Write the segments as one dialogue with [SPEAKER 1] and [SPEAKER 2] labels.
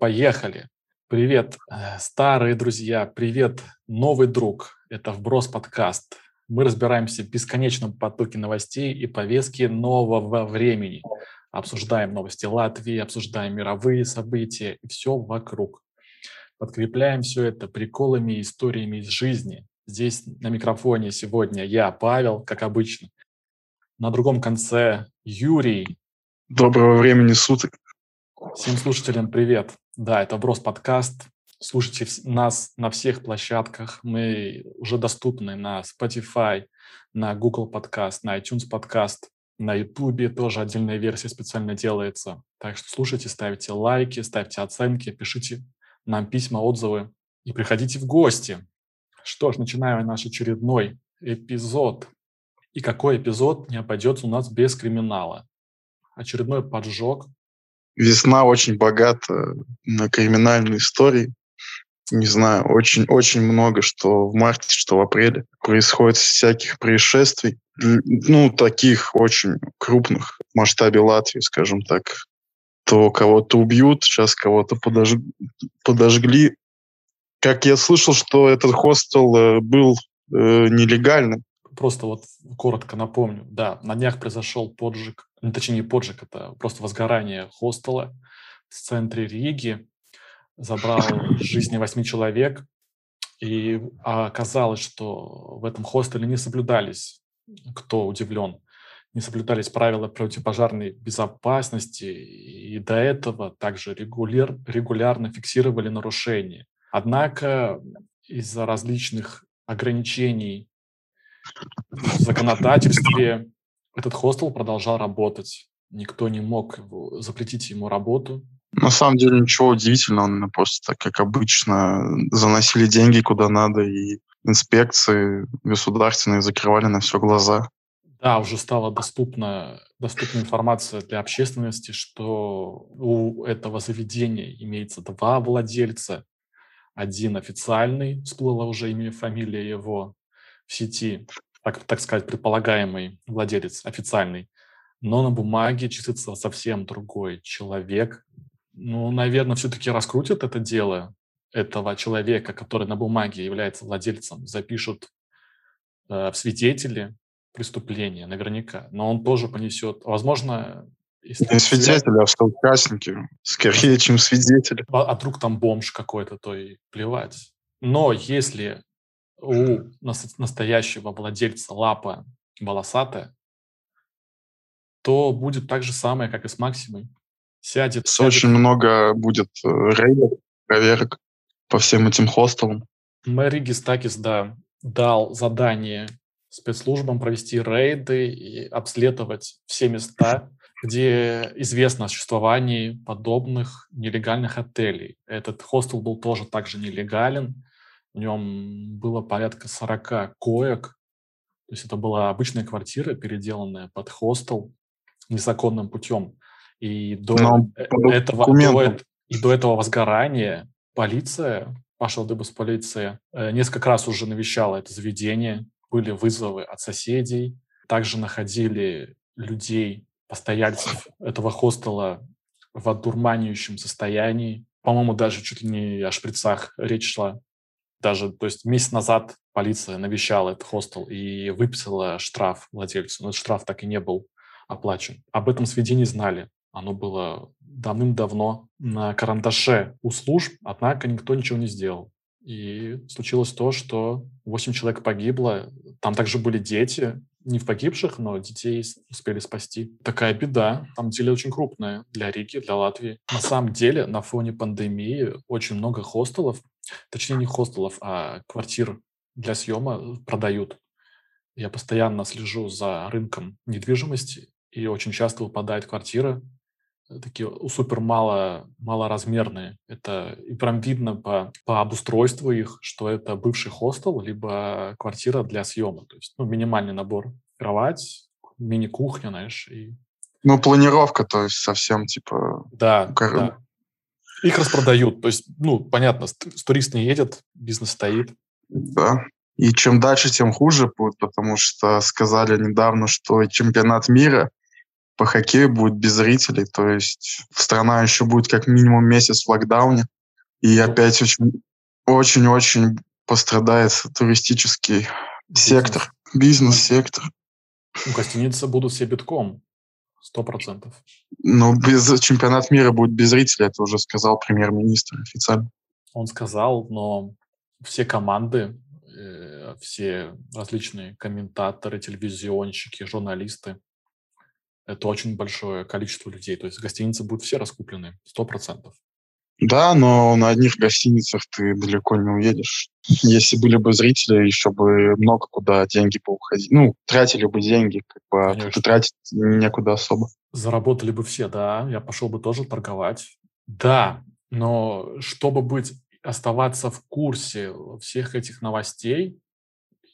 [SPEAKER 1] поехали. Привет, э, старые друзья, привет, новый друг. Это «Вброс подкаст». Мы разбираемся в бесконечном потоке новостей и повестки нового времени. Обсуждаем новости Латвии, обсуждаем мировые события и все вокруг. Подкрепляем все это приколами и историями из жизни. Здесь на микрофоне сегодня я, Павел, как обычно. На другом конце Юрий.
[SPEAKER 2] Доброго времени суток.
[SPEAKER 1] Всем слушателям привет. Да, это Брос подкаст. Слушайте нас на всех площадках. Мы уже доступны на Spotify, на Google подкаст, на iTunes подкаст, на YouTube тоже отдельная версия специально делается. Так что слушайте, ставьте лайки, ставьте оценки, пишите нам письма, отзывы и приходите в гости. Что ж, начинаем наш очередной эпизод. И какой эпизод не обойдется у нас без криминала? Очередной поджог
[SPEAKER 2] Весна очень богата на криминальные истории. Не знаю, очень-очень много, что в марте, что в апреле происходит всяких происшествий. Ну, таких очень крупных в масштабе Латвии, скажем так. То кого-то убьют, сейчас кого-то подож... подожгли. Как я слышал, что этот хостел э, был э, нелегальным.
[SPEAKER 1] Просто вот коротко напомню. Да, на днях произошел поджиг ну, точнее не поджиг, это просто возгорание хостела в центре Риги, забрал жизни восьми человек, и оказалось, что в этом хостеле не соблюдались, кто удивлен, не соблюдались правила противопожарной безопасности, и до этого также регуляр, регулярно фиксировали нарушения. Однако из-за различных ограничений в законодательстве этот хостел продолжал работать. Никто не мог его, запретить ему работу.
[SPEAKER 2] На самом деле ничего удивительного, просто, как обычно, заносили деньги куда надо, и инспекции государственные закрывали на все глаза.
[SPEAKER 1] Да, уже стала доступна, доступна информация для общественности, что у этого заведения имеется два владельца. Один официальный, всплыло уже имя фамилия его в сети, так, так сказать, предполагаемый владелец официальный, но на бумаге числится совсем другой человек. Ну, наверное, все-таки раскрутят это дело этого человека, который на бумаге является владельцем, запишут э, в свидетели преступления наверняка, но он тоже понесет, возможно,
[SPEAKER 2] если не свидетели, а что участники, скорее, чем свидетели.
[SPEAKER 1] А, а вдруг там бомж какой-то, то и плевать. Но если у настоящего владельца лапа волосатая, то будет так же самое, как и с Максимой.
[SPEAKER 2] Сядет. сядет. Очень много будет э, рейдов, проверок по всем этим хостелам.
[SPEAKER 1] Мэри Гистакис, да, дал задание спецслужбам провести рейды и обследовать все места, где известно о существовании подобных нелегальных отелей. Этот хостел был тоже также нелегален. В нем было порядка 40 коек. То есть это была обычная квартира, переделанная под хостел незаконным путем. И до э, этого, до, и до этого возгорания полиция, Паша Дыбус полиция, э, несколько раз уже навещала это заведение. Были вызовы от соседей. Также находили людей, постояльцев этого хостела в одурманивающем состоянии. По-моему, даже чуть ли не о шприцах речь шла даже, то есть месяц назад полиция навещала этот хостел и выписала штраф владельцу, но этот штраф так и не был оплачен. Об этом сведении знали. Оно было давным-давно на карандаше у служб, однако никто ничего не сделал. И случилось то, что 8 человек погибло. Там также были дети, не в погибших, но детей успели спасти. Такая беда, там деле очень крупная для Риги, для Латвии. На самом деле, на фоне пандемии очень много хостелов Точнее, не хостелов, а квартир для съема продают. Я постоянно слежу за рынком недвижимости, и очень часто выпадают квартиры, э, такие супер мало, малоразмерные. Это и прям видно по, по обустройству их, что это бывший хостел, либо квартира для съема. То есть ну, минимальный набор. Кровать, мини-кухня, знаешь. И...
[SPEAKER 2] Ну, планировка, то есть совсем типа...
[SPEAKER 1] Да, кор... да. Их распродают. То есть, ну, понятно, турист не едет, бизнес стоит.
[SPEAKER 2] Да. И чем дальше, тем хуже будет, потому что сказали недавно, что чемпионат мира по хоккею будет без зрителей, то есть страна еще будет как минимум месяц в локдауне, и опять очень, очень-очень пострадает туристический сектор, бизнес-сектор.
[SPEAKER 1] Ну, гостиницы будут все битком, сто процентов.
[SPEAKER 2] Ну, без чемпионат мира будет без зрителей, это уже сказал премьер-министр официально.
[SPEAKER 1] Он сказал, но все команды, э, все различные комментаторы, телевизионщики, журналисты, это очень большое количество людей. То есть гостиницы будут все раскуплены, сто процентов.
[SPEAKER 2] Да, но на одних гостиницах ты далеко не уедешь. Если были бы зрители, еще бы много куда деньги поуходили. Ну, тратили бы деньги, как бы, а и тратить некуда особо.
[SPEAKER 1] Заработали бы все, да. Я пошел бы тоже торговать. Да, но чтобы быть, оставаться в курсе всех этих новостей,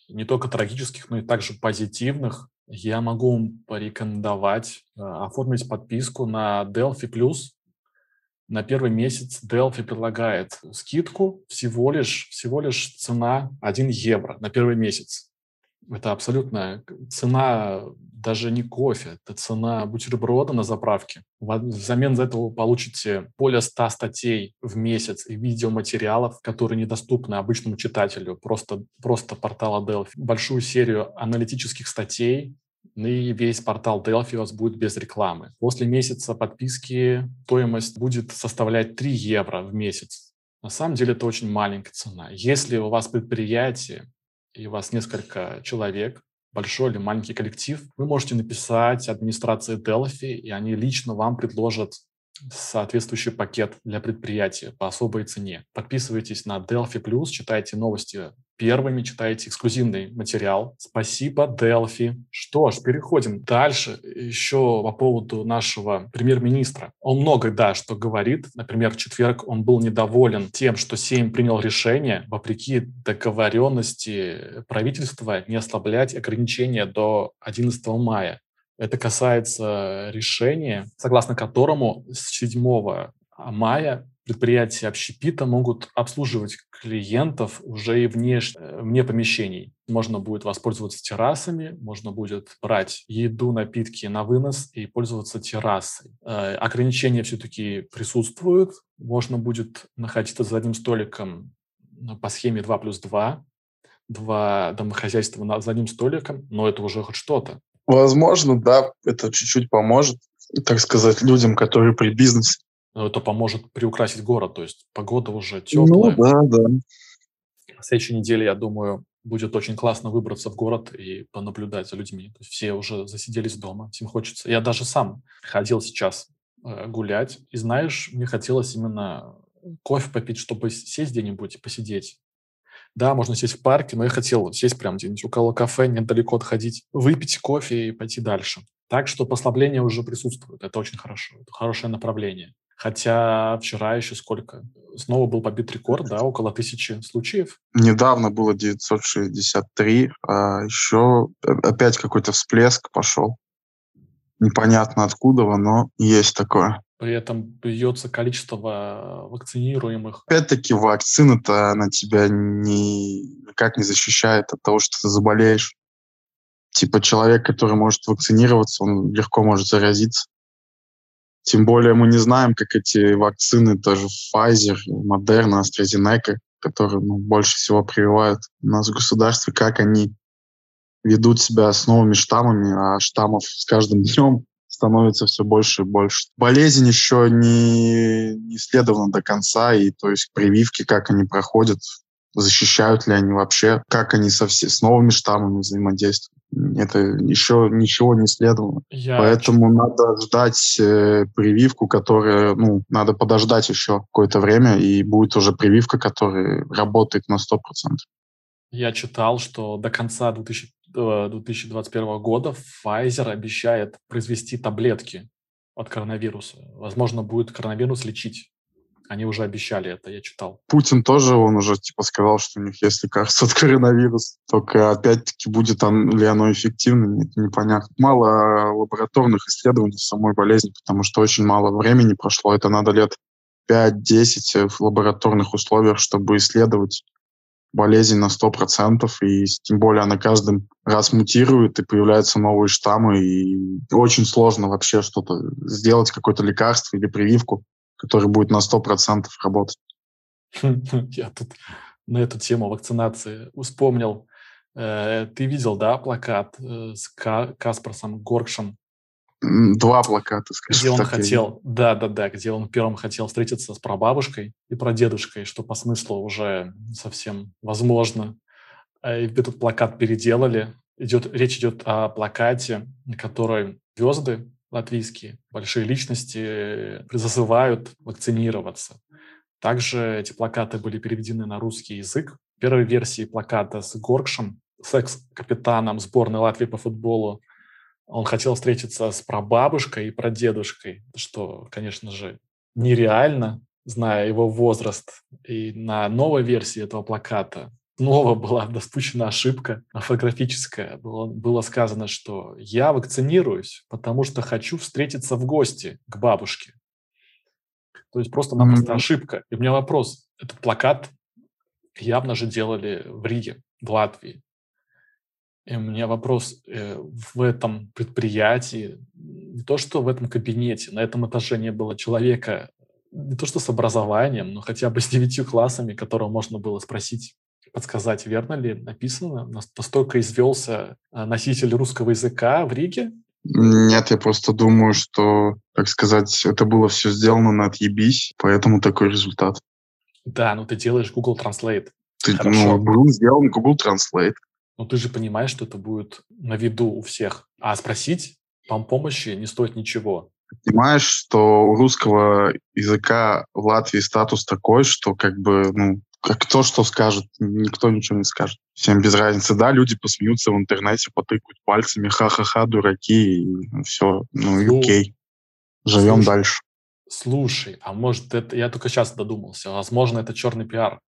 [SPEAKER 1] не только трагических, но и также позитивных, я могу порекомендовать э, оформить подписку на Delphi Plus на первый месяц Delphi предлагает скидку всего лишь, всего лишь цена 1 евро на первый месяц. Это абсолютная цена даже не кофе, это цена бутерброда на заправке. Взамен за это вы получите более 100 статей в месяц и видеоматериалов, которые недоступны обычному читателю, просто, просто портала Delphi. Большую серию аналитических статей, и весь портал Delphi у вас будет без рекламы. После месяца подписки стоимость будет составлять 3 евро в месяц. На самом деле это очень маленькая цена. Если у вас предприятие и у вас несколько человек, большой или маленький коллектив, вы можете написать администрации Delphi, и они лично вам предложат соответствующий пакет для предприятия по особой цене. Подписывайтесь на Delphi читайте новости первыми, читаете эксклюзивный материал. Спасибо, Delphi. Что ж, переходим дальше. Еще по поводу нашего премьер-министра. Он много, да, что говорит. Например, в четверг он был недоволен тем, что Сейм принял решение, вопреки договоренности правительства, не ослаблять ограничения до 11 мая. Это касается решения, согласно которому с 7 мая предприятия общепита могут обслуживать клиентов уже и вне, э, вне помещений. Можно будет воспользоваться террасами, можно будет брать еду, напитки на вынос и пользоваться террасой. Э, ограничения все-таки присутствуют. Можно будет находиться за одним столиком по схеме 2 плюс 2, два домохозяйства за одним столиком, но это уже хоть что-то.
[SPEAKER 2] Возможно, да, это чуть-чуть поможет, так сказать, людям, которые при бизнесе.
[SPEAKER 1] Это поможет приукрасить город, то есть погода уже теплая.
[SPEAKER 2] Ну, да, да.
[SPEAKER 1] В следующей неделе, я думаю, будет очень классно выбраться в город и понаблюдать за людьми. То есть все уже засиделись дома, всем хочется. Я даже сам ходил сейчас э, гулять, и знаешь, мне хотелось именно кофе попить, чтобы сесть где-нибудь и посидеть. Да, можно сесть в парке, но я хотел сесть прямо где-нибудь около кафе, недалеко отходить, выпить кофе и пойти дальше. Так что послабление уже присутствует. Это очень хорошо. Это хорошее направление. Хотя вчера еще сколько? Снова был побит рекорд, да, около тысячи случаев.
[SPEAKER 2] Недавно было 963, а еще опять какой-то всплеск пошел. Непонятно откуда, но есть такое.
[SPEAKER 1] При этом бьется количество вакцинируемых.
[SPEAKER 2] Опять-таки вакцина-то на тебя не, никак не защищает от того, что ты заболеешь. Типа человек, который может вакцинироваться, он легко может заразиться. Тем более мы не знаем, как эти вакцины, тоже Pfizer, Moderna, AstraZeneca, которые ну, больше всего прививают у нас в государстве, как они ведут себя с новыми штаммами, а штаммов с каждым днем становится все больше и больше. Болезнь еще не, не исследована до конца, и то есть прививки, как они проходят, защищают ли они вообще, как они со все, с новыми штаммами взаимодействуют. Это еще ничего не исследовано. Я... Поэтому надо ждать э, прививку, которая, ну, надо подождать еще какое-то время, и будет уже прививка, которая работает на 100%.
[SPEAKER 1] Я читал, что до конца 2000, 2021 э, года Pfizer обещает произвести таблетки от коронавируса. Возможно, будет коронавирус лечить. Они уже обещали это, я читал.
[SPEAKER 2] Путин тоже, он уже типа сказал, что у них есть лекарство от коронавируса. Только опять-таки будет он, ли оно эффективно, это непонятно. Мало лабораторных исследований самой болезни, потому что очень мало времени прошло. Это надо лет 5-10 в лабораторных условиях, чтобы исследовать болезнь на 100%, и тем более она каждым раз мутирует, и появляются новые штаммы, и очень сложно вообще что-то сделать, какое-то лекарство или прививку, которое будет на 100% работать.
[SPEAKER 1] Я тут на эту тему вакцинации вспомнил. Э, ты видел, да, плакат э, с Каспарсом Горкшем?
[SPEAKER 2] Два плаката, скажем
[SPEAKER 1] Где он так, хотел, да, да, да, где он первым хотел встретиться с прабабушкой и прадедушкой, что по смыслу уже совсем возможно. И этот плакат переделали. Идет, речь идет о плакате, на которой звезды латвийские, большие личности призывают вакцинироваться. Также эти плакаты были переведены на русский язык. В первой версии плаката с Горкшем, секс-капитаном сборной Латвии по футболу, он хотел встретиться с прабабушкой и прадедушкой, что, конечно же, нереально, зная его возраст. И на новой версии этого плаката снова была допущена ошибка орфографическая. Было, было сказано, что я вакцинируюсь, потому что хочу встретиться в гости к бабушке. То есть просто-напросто mm-hmm. ошибка. И у меня вопрос. Этот плакат явно же делали в Риге, в Латвии. И у меня вопрос. Э, в этом предприятии, не то что в этом кабинете, на этом этаже не было человека, не то что с образованием, но хотя бы с девятью классами, которого можно было спросить, подсказать, верно ли написано. Настолько извелся э, носитель русского языка в Риге,
[SPEAKER 2] нет, я просто думаю, что, так сказать, это было все сделано на отъебись, поэтому такой результат.
[SPEAKER 1] Да, но ты делаешь Google Translate.
[SPEAKER 2] Ты, ну, Хорошо. Ну, был сделан Google Translate.
[SPEAKER 1] Но ты же понимаешь, что это будет на виду у всех. А спросить вам помощи не стоит ничего.
[SPEAKER 2] Понимаешь, что у русского языка в Латвии статус такой, что как бы, ну, как кто что скажет, никто ничего не скажет. Всем без разницы. Да, люди посмеются в интернете, потыкают пальцами, ха-ха-ха, дураки, и все, ну и окей. Живем слушай, дальше.
[SPEAKER 1] Слушай, а может это, я только сейчас додумался, возможно, это черный пиар.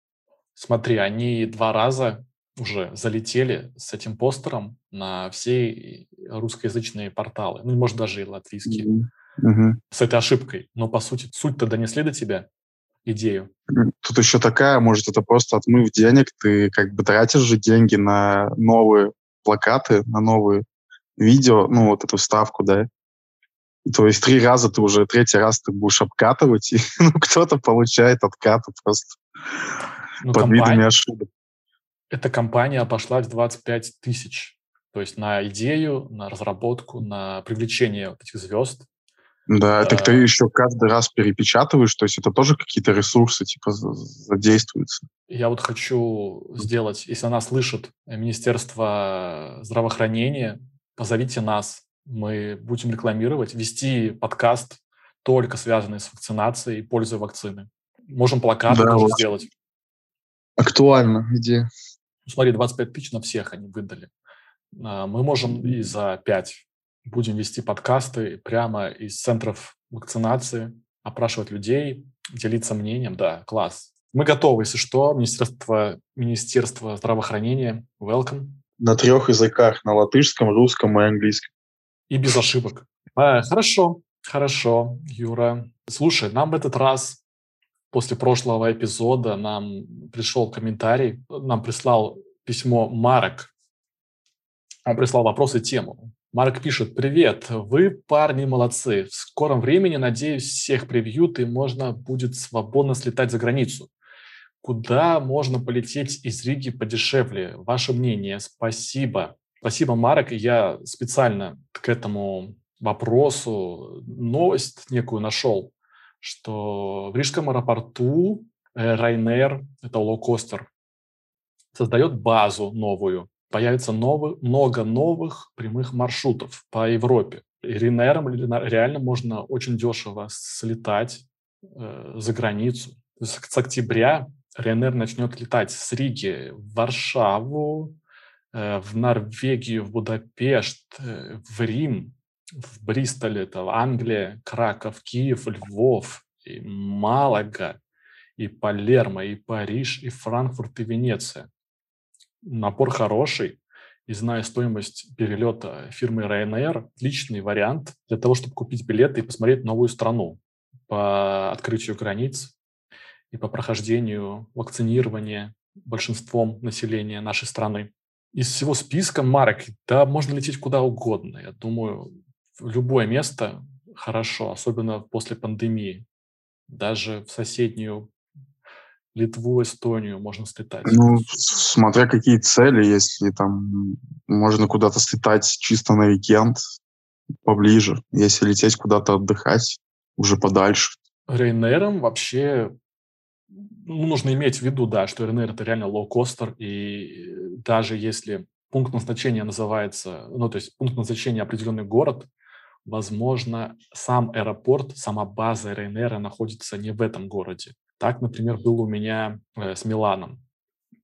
[SPEAKER 1] Смотри, они два раза уже залетели с этим постером на все русскоязычные порталы, ну, может, даже и латвийские, mm-hmm. с этой ошибкой. Но, по сути, суть-то донесли до тебя идею.
[SPEAKER 2] Тут еще такая, может, это просто отмыв денег, ты как бы тратишь же деньги на новые плакаты, на новые видео, ну, вот эту вставку, да. То есть три раза ты уже, третий раз ты будешь обкатывать, и ну, кто-то получает откаты просто ну, под компания, видами ошибок.
[SPEAKER 1] Эта компания обошлась в 25 тысяч. То есть на идею, на разработку, на привлечение вот этих звезд
[SPEAKER 2] да, так ты еще каждый раз перепечатываешь, то есть это тоже какие-то ресурсы типа задействуются.
[SPEAKER 1] Я вот хочу сделать, если она слышит Министерство здравоохранения, позовите нас, мы будем рекламировать, вести подкаст только связанный с вакцинацией и пользой вакцины. Можем плакаты да, тоже вот. сделать.
[SPEAKER 2] Актуально, где?
[SPEAKER 1] Ну, смотри, 25 тысяч на всех они выдали. А, мы можем и за 5 будем вести подкасты прямо из центров вакцинации, опрашивать людей, делиться мнением. Да, класс. Мы готовы, если что. Министерство, Министерство здравоохранения, welcome.
[SPEAKER 2] На трех языках, на латышском, русском и английском.
[SPEAKER 1] И без ошибок. А, хорошо, хорошо, Юра. Слушай, нам в этот раз после прошлого эпизода нам пришел комментарий, нам прислал письмо Марок. Он прислал вопрос и тему. Марк пишет, привет, вы, парни, молодцы. В скором времени, надеюсь, всех превьют и можно будет свободно слетать за границу. Куда можно полететь из Риги подешевле? Ваше мнение. Спасибо. Спасибо, Марк. Я специально к этому вопросу новость некую нашел, что в Рижском аэропорту Ryanair, это лоукостер, создает базу новую появится новый, много новых прямых маршрутов по Европе. И Ринером реально можно очень дешево слетать э, за границу. То с октября Ренер начнет летать с Риги в Варшаву, э, в Норвегию, в Будапешт, э, в Рим, в Бристоль, это в Англия, Краков, Киев, Львов, и Малага, и Палермо, и Париж, и Франкфурт, и Венеция напор хороший, и зная стоимость перелета фирмы Ryanair, отличный вариант для того, чтобы купить билеты и посмотреть новую страну по открытию границ и по прохождению вакцинирования большинством населения нашей страны. Из всего списка марок, да, можно лететь куда угодно. Я думаю, в любое место хорошо, особенно после пандемии. Даже в соседнюю Литву, Эстонию можно слетать.
[SPEAKER 2] Ну, смотря какие цели, если там можно куда-то слетать чисто на уикенд, поближе. Если лететь куда-то отдыхать, уже подальше.
[SPEAKER 1] Рейнером вообще ну, нужно иметь в виду, да, что Ryanair это реально лоукостер, и даже если пункт назначения называется, ну, то есть пункт назначения определенный город, возможно, сам аэропорт, сама база Ryanair находится не в этом городе. Так, например, было у меня э, с Миланом.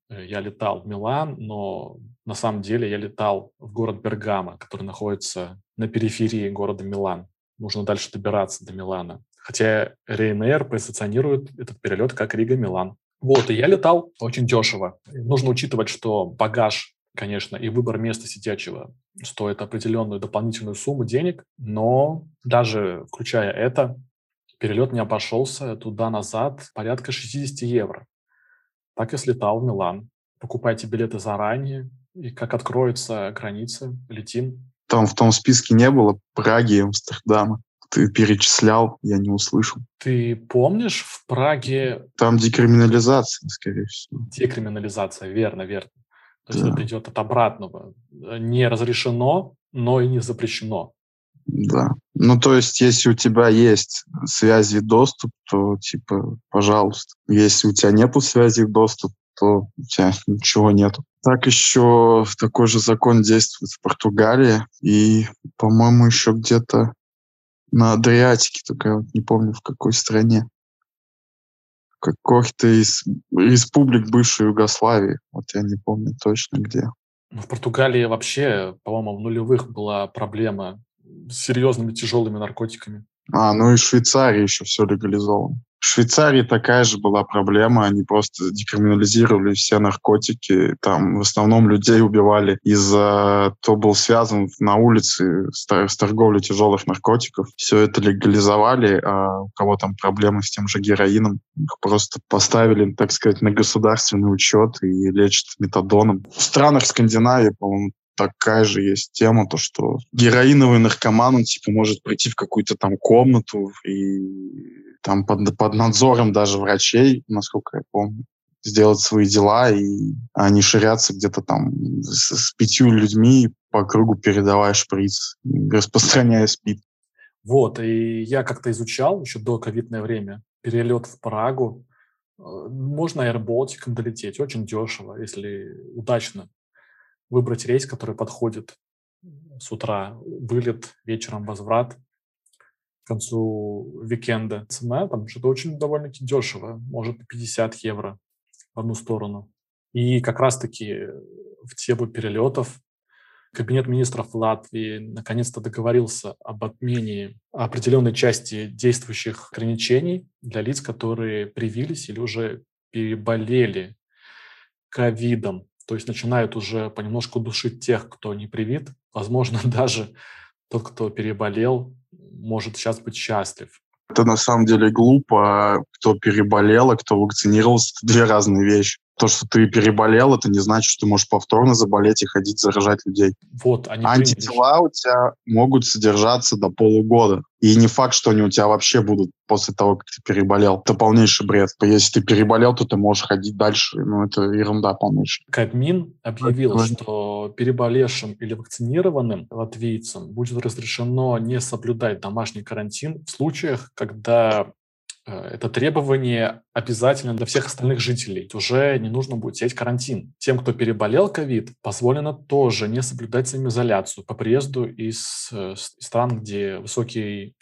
[SPEAKER 1] Э, я летал в Милан, но на самом деле я летал в город Бергамо, который находится на периферии города Милан. Нужно дальше добираться до Милана. Хотя Ryanair позиционирует этот перелет как Рига-Милан. Вот, и я летал очень дешево. Нужно учитывать, что багаж, конечно, и выбор места сидячего стоит определенную дополнительную сумму денег, но даже включая это, перелет не обошелся туда-назад порядка 60 евро. Так и слетал в Милан. Покупайте билеты заранее, и как откроются границы, летим.
[SPEAKER 2] Там в том списке не было Праги и Амстердама. Ты перечислял, я не услышал.
[SPEAKER 1] Ты помнишь в Праге...
[SPEAKER 2] Там декриминализация, скорее всего.
[SPEAKER 1] Декриминализация, верно, верно. То есть да. это идет от обратного. Не разрешено, но и не запрещено.
[SPEAKER 2] Да. Ну, то есть, если у тебя есть связи доступ, то, типа, пожалуйста. Если у тебя нету связи доступ, то у тебя ничего нету. Так еще такой же закон действует в Португалии и, по-моему, еще где-то на Адриатике, только я вот не помню в какой стране. Каких-то из республик бывшей Югославии. Вот я не помню точно где.
[SPEAKER 1] Ну, в Португалии вообще, по-моему, в нулевых была проблема с серьезными тяжелыми наркотиками.
[SPEAKER 2] А, ну и в Швейцарии еще все легализовано. В Швейцарии такая же была проблема. Они просто декриминализировали все наркотики. Там в основном людей убивали из-за... То был связан на улице с, с торговлей тяжелых наркотиков. Все это легализовали. А у кого там проблемы с тем же героином, их просто поставили, так сказать, на государственный учет и лечат метадоном. В странах Скандинавии, по-моему, такая же есть тема, то что героиновый наркоман, он типа может прийти в какую-то там комнату и там под, под надзором даже врачей, насколько я помню, сделать свои дела, и они ширятся где-то там с, с пятью людьми по кругу передавая шприц, распространяя спид.
[SPEAKER 1] Вот, и я как-то изучал еще до ковидное время перелет в Прагу. Э, можно airBaltic ом долететь, очень дешево, если удачно выбрать рейс, который подходит с утра, вылет, вечером возврат к концу викенда. Цена там что-то очень довольно-таки дешево, может 50 евро в одну сторону. И как раз-таки в тему перелетов Кабинет министров Латвии наконец-то договорился об отмене определенной части действующих ограничений для лиц, которые привились или уже переболели ковидом. То есть начинают уже понемножку душить тех, кто не привит. Возможно, даже тот, кто переболел, может сейчас быть счастлив.
[SPEAKER 2] Это на самом деле глупо. Кто переболел, а кто вакцинировался, это две разные вещи. То, что ты переболел, это не значит, что ты можешь повторно заболеть и ходить заражать людей.
[SPEAKER 1] Вот, они
[SPEAKER 2] Антитела приняли. у тебя могут содержаться до полугода. И не факт, что они у тебя вообще будут после того, как ты переболел. Это полнейший бред. Если ты переболел, то ты можешь ходить дальше. Ну, это ерунда полнейшая.
[SPEAKER 1] Кабмин объявил, это... что переболевшим или вакцинированным латвийцам будет разрешено не соблюдать домашний карантин в случаях, когда это требование обязательно для всех остальных жителей. Уже не нужно будет сеть карантин. Тем, кто переболел ковид, позволено тоже не соблюдать самоизоляцию по приезду из э, стран, где высокий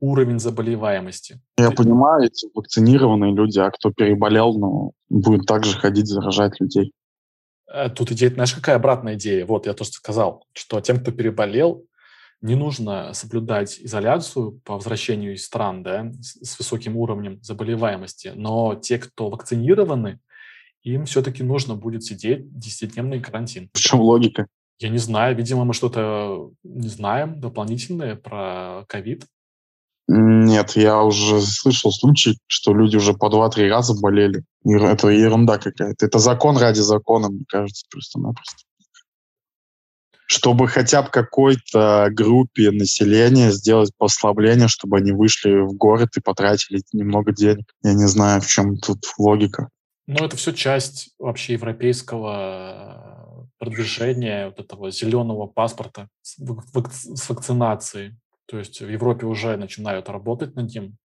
[SPEAKER 1] уровень заболеваемости.
[SPEAKER 2] Я понимаю, эти вакцинированные люди, а кто переболел, ну, будет также ходить заражать людей.
[SPEAKER 1] Э, тут идея, знаешь, какая обратная идея? Вот, я тоже сказал, что тем, кто переболел, не нужно соблюдать изоляцию по возвращению из стран да, с высоким уровнем заболеваемости, но те, кто вакцинированы, им все-таки нужно будет сидеть 10-дневный карантин.
[SPEAKER 2] В чем логика?
[SPEAKER 1] Я не знаю. Видимо, мы что-то не знаем дополнительное про ковид.
[SPEAKER 2] Нет, я уже слышал случай, что люди уже по два-три раза болели. Это ерунда какая-то. Это закон ради закона, мне кажется, просто-напросто. Чтобы хотя бы какой-то группе населения сделать послабление, чтобы они вышли в город и потратили немного денег. Я не знаю, в чем тут логика.
[SPEAKER 1] Ну, это все часть вообще европейского продвижения вот этого зеленого паспорта с вакцинацией. То есть в Европе уже начинают работать над ним,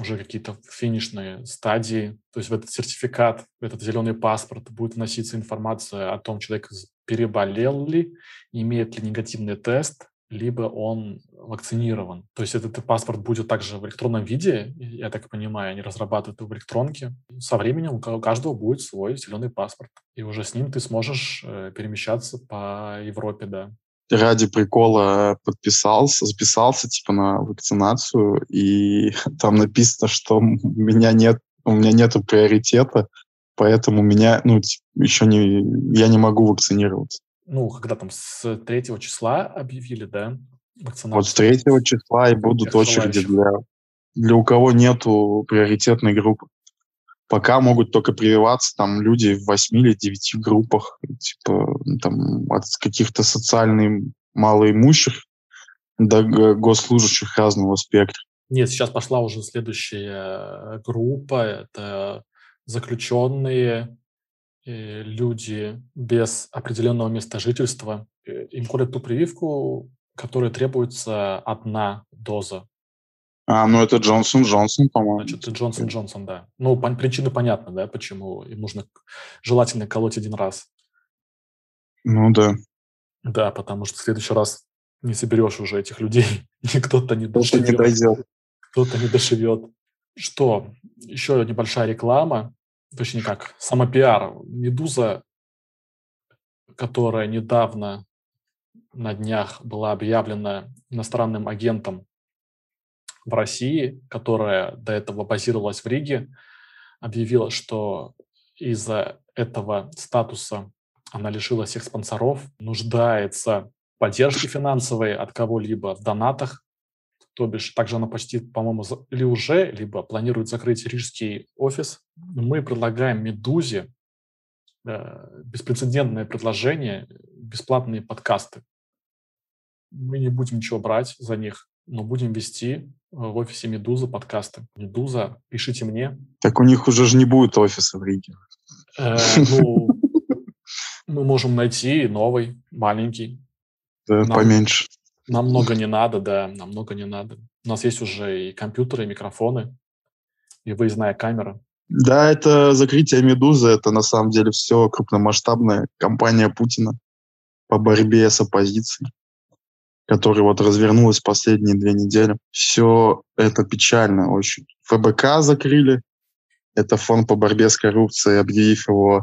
[SPEAKER 1] уже какие-то финишные стадии. То есть в этот сертификат, в этот зеленый паспорт будет вноситься информация о том, человек переболел ли, имеет ли негативный тест, либо он вакцинирован. То есть этот паспорт будет также в электронном виде, я так понимаю, они разрабатывают его в электронке. Со временем у каждого будет свой зеленый паспорт, и уже с ним ты сможешь э, перемещаться по Европе, да
[SPEAKER 2] ради прикола подписался, записался типа на вакцинацию, и там написано, что у меня нет, у меня нету приоритета, поэтому меня, ну, еще не, я не могу вакцинироваться.
[SPEAKER 1] Ну, когда там с третьего числа объявили, да,
[SPEAKER 2] вакцинацию? Вот с третьего числа и будут очереди для, для у кого нету приоритетной группы. Пока могут только прививаться там люди в 8 или 9 группах, типа там от каких-то социально малоимущих до госслужащих разного спектра.
[SPEAKER 1] Нет, сейчас пошла уже следующая группа. Это заключенные, э, люди без определенного места жительства. Э, им колят ту прививку, которой требуется одна доза
[SPEAKER 2] а, ну это Джонсон Джонсон, по-моему.
[SPEAKER 1] Значит, Джонсон Джонсон, да. Ну, по- причины понятны, да, почему им нужно желательно колоть один раз.
[SPEAKER 2] Ну да.
[SPEAKER 1] Да, потому что в следующий раз не соберешь уже этих людей, и кто-то не
[SPEAKER 2] дойдет.
[SPEAKER 1] Кто-то не дошивет. Что? Еще небольшая реклама, точнее как, самопиар. Медуза, которая недавно на днях была объявлена иностранным агентом в России, которая до этого базировалась в Риге, объявила, что из-за этого статуса она лишилась всех спонсоров, нуждается в поддержке финансовой от кого-либо в донатах, то бишь также она почти, по-моему, или уже, либо планирует закрыть рижский офис. Мы предлагаем «Медузе» э, беспрецедентное предложение, бесплатные подкасты. Мы не будем ничего брать за них, но будем вести в офисе Медуза подкасты. Медуза, пишите мне.
[SPEAKER 2] Так у них уже же не будет офиса в Риге.
[SPEAKER 1] Э, ну, мы можем найти новый, маленький.
[SPEAKER 2] Да, нам, поменьше.
[SPEAKER 1] Нам много не надо, да, нам много не надо. У нас есть уже и компьютеры, и микрофоны, и выездная камера.
[SPEAKER 2] Да, это закрытие «Медузы», это на самом деле все крупномасштабная кампания Путина по борьбе с оппозицией которая вот развернулась последние две недели. Все это печально очень. ФБК закрыли, это фонд по борьбе с коррупцией, объявив его,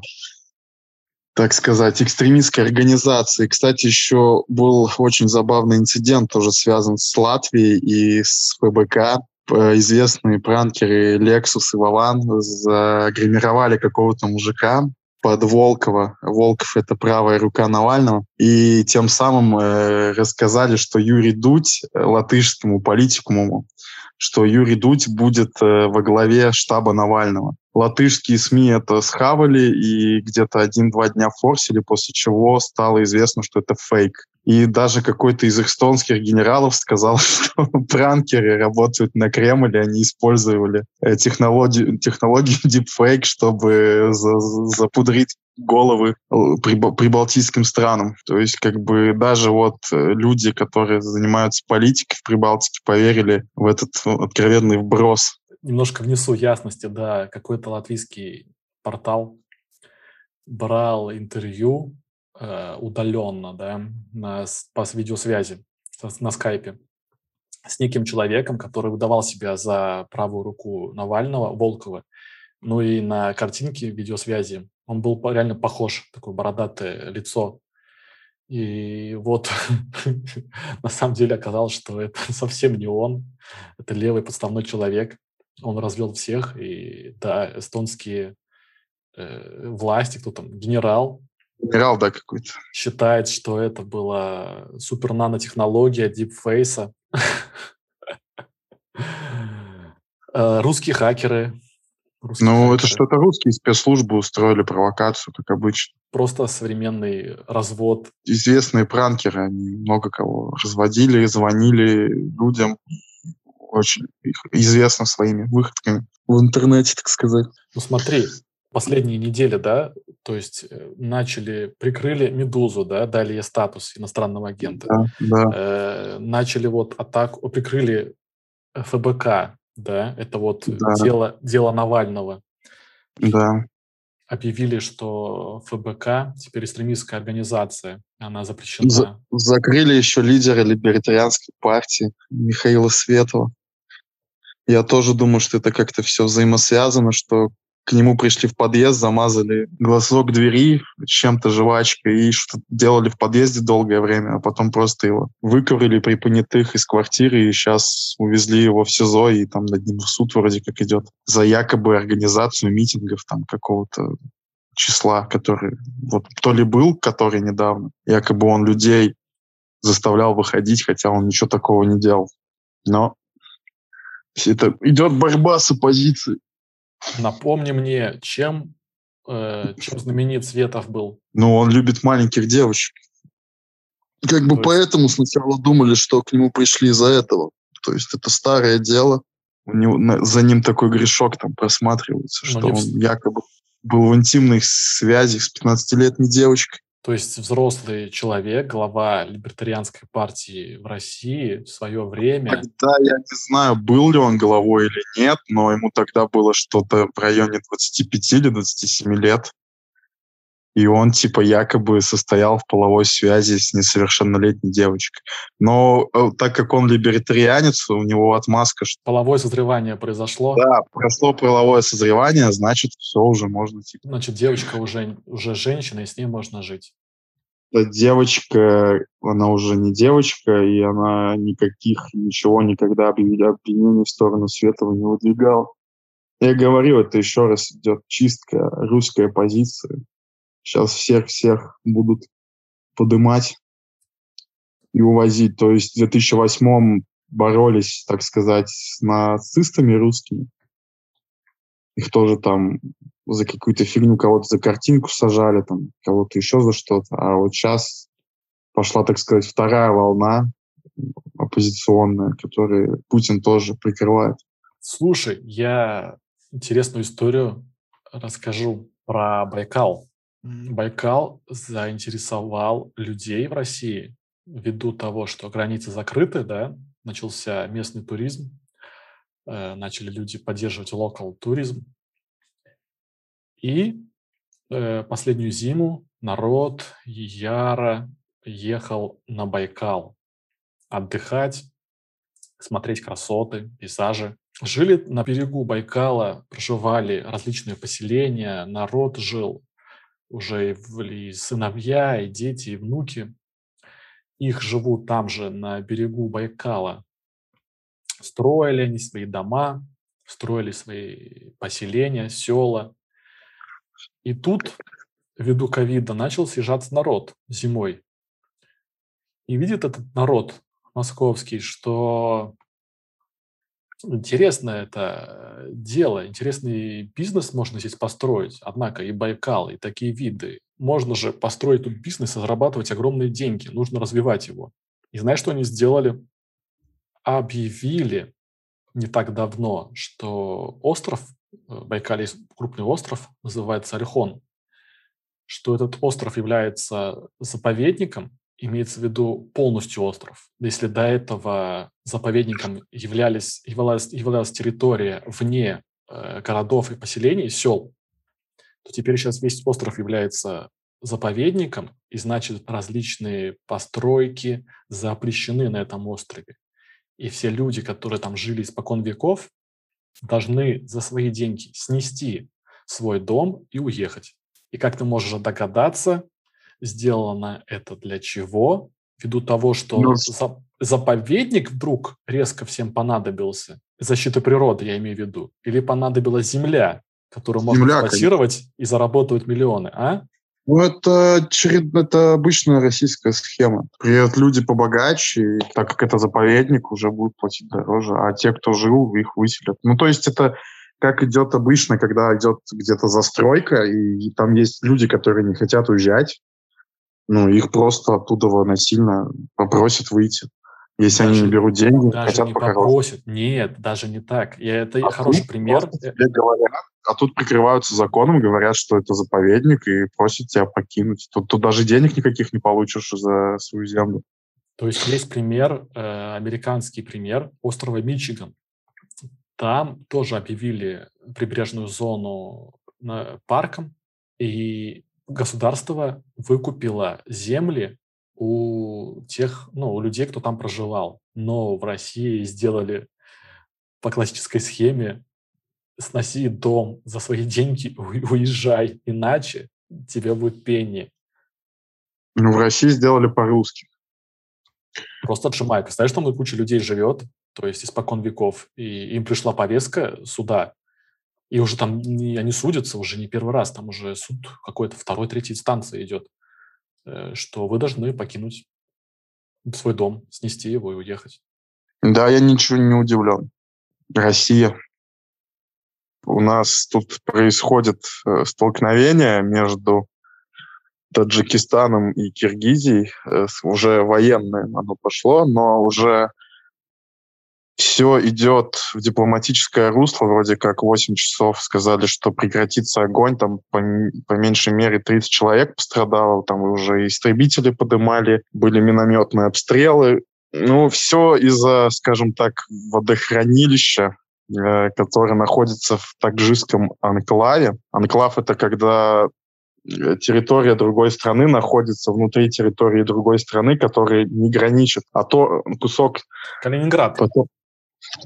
[SPEAKER 2] так сказать, экстремистской организацией. Кстати, еще был очень забавный инцидент, тоже связан с Латвией и с ФБК. Известные пранкеры Lexus и Вован загримировали какого-то мужика, под Волкова. Волков — это правая рука Навального. И тем самым э, рассказали, что Юрий Дудь, э, латышскому политикуму, что Юрий Дудь будет э, во главе штаба Навального. Латышские СМИ это схавали и где-то один-два дня форсили, после чего стало известно, что это фейк. И даже какой-то из эстонских генералов сказал, что пранкеры работают на Кремль, и они использовали э, технологию, технологию deepfake, чтобы за, запудрить головы э, прибалтийским странам. То есть как бы даже вот э, люди, которые занимаются политикой в Прибалтике, поверили в этот откровенный вброс.
[SPEAKER 1] Немножко внесу ясности, да, какой-то латвийский портал брал интервью удаленно, да, на, по видеосвязи, на скайпе с неким человеком, который выдавал себя за правую руку Навального, Волкова. Ну и на картинке видеосвязи он был реально похож, такое бородатое лицо. И вот на самом деле оказалось, что это совсем не он, это левый подставной человек. Он развел всех, и да, эстонские э, власти, кто там, генерал,
[SPEAKER 2] Генерал, да, какой-то.
[SPEAKER 1] Считает, что это была супер нанотехнология дипфейса. Э, русские хакеры.
[SPEAKER 2] Русские ну, хакеры. это что-то русские спецслужбы устроили провокацию, как обычно.
[SPEAKER 1] Просто современный развод.
[SPEAKER 2] Известные пранкеры, они много кого разводили, звонили людям, очень известно своими выходками в интернете, так сказать.
[SPEAKER 1] Ну смотри, последние недели, да, то есть э, начали, прикрыли «Медузу», да, дали ей статус иностранного агента. Да, да. Э, начали вот атаку, прикрыли ФБК, да, это вот да. дело, дело Навального.
[SPEAKER 2] Да.
[SPEAKER 1] Объявили, что ФБК теперь экстремистская организация, она запрещена.
[SPEAKER 2] За- закрыли еще лидера либертарианской партии Михаила Светова. Я тоже думаю, что это как-то все взаимосвязано, что к нему пришли в подъезд, замазали глазок двери чем-то жвачкой и что делали в подъезде долгое время, а потом просто его выковырили при понятых из квартиры и сейчас увезли его в СИЗО и там над ним суд вроде как идет за якобы организацию митингов там какого-то числа, который вот то ли был, который недавно, якобы он людей заставлял выходить, хотя он ничего такого не делал. Но это идет борьба с оппозицией.
[SPEAKER 1] Напомни мне, чем, э, чем знаменит Светов был?
[SPEAKER 2] Ну, он любит маленьких девочек. Как бы То поэтому есть... сначала думали, что к нему пришли из-за этого. То есть это старое дело. У него, за ним такой грешок там просматривается, Но что он якобы был в интимных связях с 15-летней девочкой.
[SPEAKER 1] То есть взрослый человек, глава либертарианской партии в России в свое время...
[SPEAKER 2] Тогда я не знаю, был ли он главой или нет, но ему тогда было что-то в районе 25 или 27 лет и он типа якобы состоял в половой связи с несовершеннолетней девочкой. Но э, так как он либертарианец, у него отмазка...
[SPEAKER 1] Что... Половое созревание произошло?
[SPEAKER 2] Да, прошло половое созревание, значит, все уже можно... Типа...
[SPEAKER 1] Значит, девочка уже, уже женщина, и с ней можно жить.
[SPEAKER 2] Да, девочка, она уже не девочка, и она никаких, ничего никогда обвинений в сторону Светова не выдвигала. Я говорил, это еще раз идет чистка русской оппозиции. Сейчас всех-всех будут подымать и увозить. То есть в 2008 боролись, так сказать, с нацистами русскими. Их тоже там за какую-то фигню кого-то за картинку сажали, там кого-то еще за что-то. А вот сейчас пошла, так сказать, вторая волна оппозиционная, которую Путин тоже прикрывает.
[SPEAKER 1] Слушай, я интересную историю расскажу про Байкал. Байкал заинтересовал людей в России ввиду того, что границы закрыты, да, начался местный туризм, э, начали люди поддерживать локал туризм. И э, последнюю зиму народ яро ехал на Байкал отдыхать, смотреть красоты, пейзажи. Жили на берегу Байкала, проживали различные поселения, народ жил уже и сыновья, и дети, и внуки. Их живут там же, на берегу Байкала. Строили они свои дома, строили свои поселения, села. И тут, ввиду ковида, начал съезжаться народ зимой. И видит этот народ московский, что Интересное это дело, интересный бизнес можно здесь построить. Однако и Байкал, и такие виды. Можно же построить тут бизнес и зарабатывать огромные деньги. Нужно развивать его. И знаешь, что они сделали? Объявили не так давно, что остров, э, Байкале есть крупный остров, называется Альхон, что этот остров является заповедником, имеется в виду полностью остров. Если до этого заповедником являлись, являлась, являлась территория вне э, городов и поселений, сел, то теперь сейчас весь остров является заповедником, и значит различные постройки запрещены на этом острове. И все люди, которые там жили испокон веков, должны за свои деньги снести свой дом и уехать. И как ты можешь догадаться, сделано это для чего? Ввиду того, что Но... Ну, заповедник вдруг резко всем понадобился, защита природы, я имею в виду, или понадобилась земля, которую можно эксплуатировать и заработать миллионы, а?
[SPEAKER 2] Ну, это, черед... это обычная российская схема. Приедут люди побогаче, и так как это заповедник, уже будут платить дороже, а те, кто жил, их выселят. Ну, то есть это как идет обычно, когда идет где-то застройка, и, и там есть люди, которые не хотят уезжать, ну, их просто оттуда насильно попросят выйти. Если даже, они не берут деньги,
[SPEAKER 1] даже хотят не попросят. Нет, даже не так. Я, это а хороший пример.
[SPEAKER 2] Тебе говорят, а тут прикрываются законом, говорят, что это заповедник, и просят тебя покинуть. Тут, тут даже денег никаких не получишь за свою землю.
[SPEAKER 1] То есть есть пример, э, американский пример острова Мичиган. Там тоже объявили прибрежную зону парком, и государство выкупило земли у тех, ну, у людей, кто там проживал. Но в России сделали по классической схеме сноси дом за свои деньги, уезжай, иначе тебе будет пение.
[SPEAKER 2] Ну, в России сделали по-русски.
[SPEAKER 1] Просто отжимай. Представляешь, там куча людей живет, то есть испокон веков, и им пришла повестка суда, и уже там не, они судятся уже не первый раз, там уже суд какой-то второй, третьей инстанции идет. Э, что вы должны покинуть свой дом, снести его и уехать.
[SPEAKER 2] Да, я ничего не удивлен. Россия. У нас тут происходит э, столкновение между Таджикистаном и Киргизией. Э, уже военное оно пошло, но уже все идет в дипломатическое русло, вроде как 8 часов сказали, что прекратится огонь, там по, по меньшей мере 30 человек пострадало, там уже истребители подымали, были минометные обстрелы. Ну, все из-за, скажем так, водохранилища, э, которое находится в таджикском анклаве. Анклав — это когда э, территория другой страны находится внутри территории другой страны, которая не граничит. А то кусок...
[SPEAKER 1] Калининград. Потом,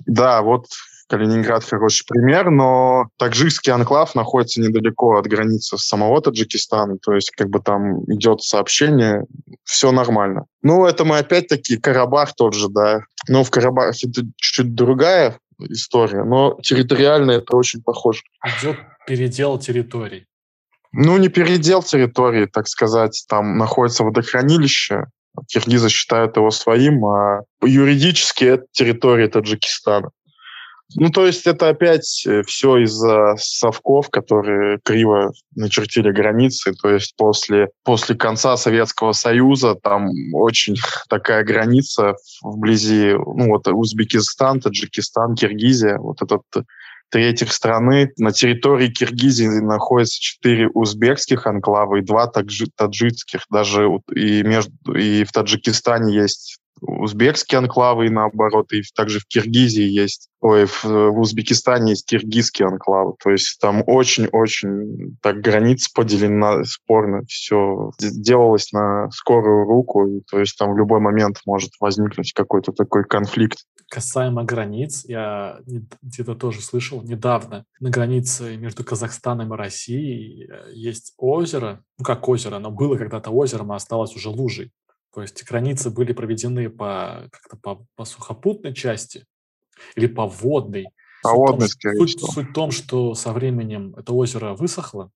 [SPEAKER 2] да, вот Калининград хороший пример, но таджикский анклав находится недалеко от границы самого Таджикистана, то есть как бы там идет сообщение, все нормально. Ну, это мы опять-таки Карабах тот же, да. Но в Карабахе это чуть-чуть другая история, но территориально это очень похоже.
[SPEAKER 1] Идет передел территорий.
[SPEAKER 2] Ну, не передел территории, так сказать. Там находится водохранилище, Киргизы считают его своим, а юридически это территория Таджикистана. Ну, то есть это опять э, все из-за совков, которые криво начертили границы. То есть после, после конца Советского Союза там очень такая граница вблизи, ну вот Узбекистан, Таджикистан, Киргизия, вот этот третьих страны. На территории Киргизии находится четыре узбекских анклава и два таджи, таджикских. Даже и, между, и в Таджикистане есть узбекские анклавы и наоборот, и также в Киргизии есть, ой, в, в Узбекистане есть киргизские анклавы. То есть там очень-очень так граница поделена спорно. Все делалось на скорую руку, и, то есть там в любой момент может возникнуть какой-то такой конфликт.
[SPEAKER 1] Касаемо границ, я где-то тоже слышал недавно, на границе между Казахстаном и Россией э, есть озеро, ну как озеро, оно было когда-то озером, а осталось уже лужей. То есть границы были проведены по, как-то по, по сухопутной части или по водной.
[SPEAKER 2] По водной, скорее
[SPEAKER 1] суть, суть в том, что со временем это озеро высохло,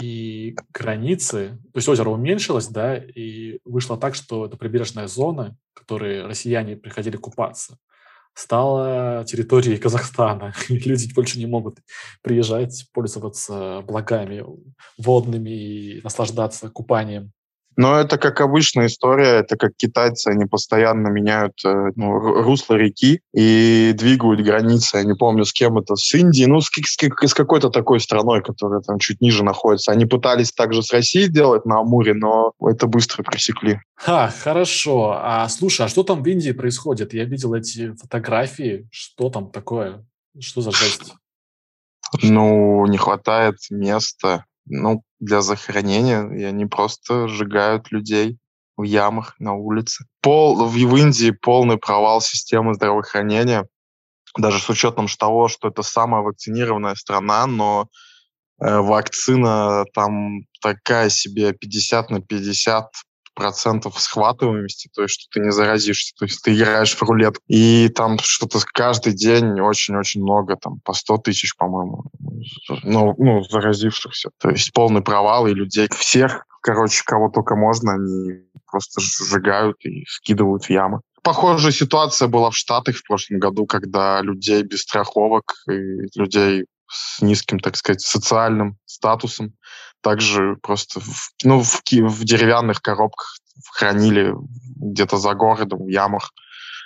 [SPEAKER 1] и границы, то есть озеро уменьшилось, да, и вышло так, что это прибрежная зона, в которой россияне приходили купаться, стала территорией Казахстана. И люди больше не могут приезжать, пользоваться благами водными и наслаждаться купанием.
[SPEAKER 2] Но это как обычная история, это как китайцы, они постоянно меняют э, ну, русло реки и двигают границы. Я не помню, с кем это, с Индией, ну, с, с, с какой-то такой страной, которая там чуть ниже находится. Они пытались также с Россией делать на Амуре, но это быстро пресекли.
[SPEAKER 1] Ха, хорошо. А слушай, а что там в Индии происходит? Я видел эти фотографии. Что там такое? Что за жесть?
[SPEAKER 2] Ну, не хватает места ну, для захоронения, и они просто сжигают людей в ямах на улице. Пол, в, в Индии полный провал системы здравоохранения, даже с учетом того, что это самая вакцинированная страна, но э, вакцина там такая себе 50 на 50 процентов схватываемости, то есть что ты не заразишься, то есть ты играешь в рулетку. И там что-то каждый день очень-очень много, там по 100 тысяч, по-моему, ну, ну, заразившихся. То есть полный провал, и людей всех, короче, кого только можно, они просто сжигают и скидывают в ямы. Похожая ситуация была в Штатах в прошлом году, когда людей без страховок и людей с низким, так сказать, социальным статусом также просто в, ну, в, в деревянных коробках хранили где-то за городом, в ямах,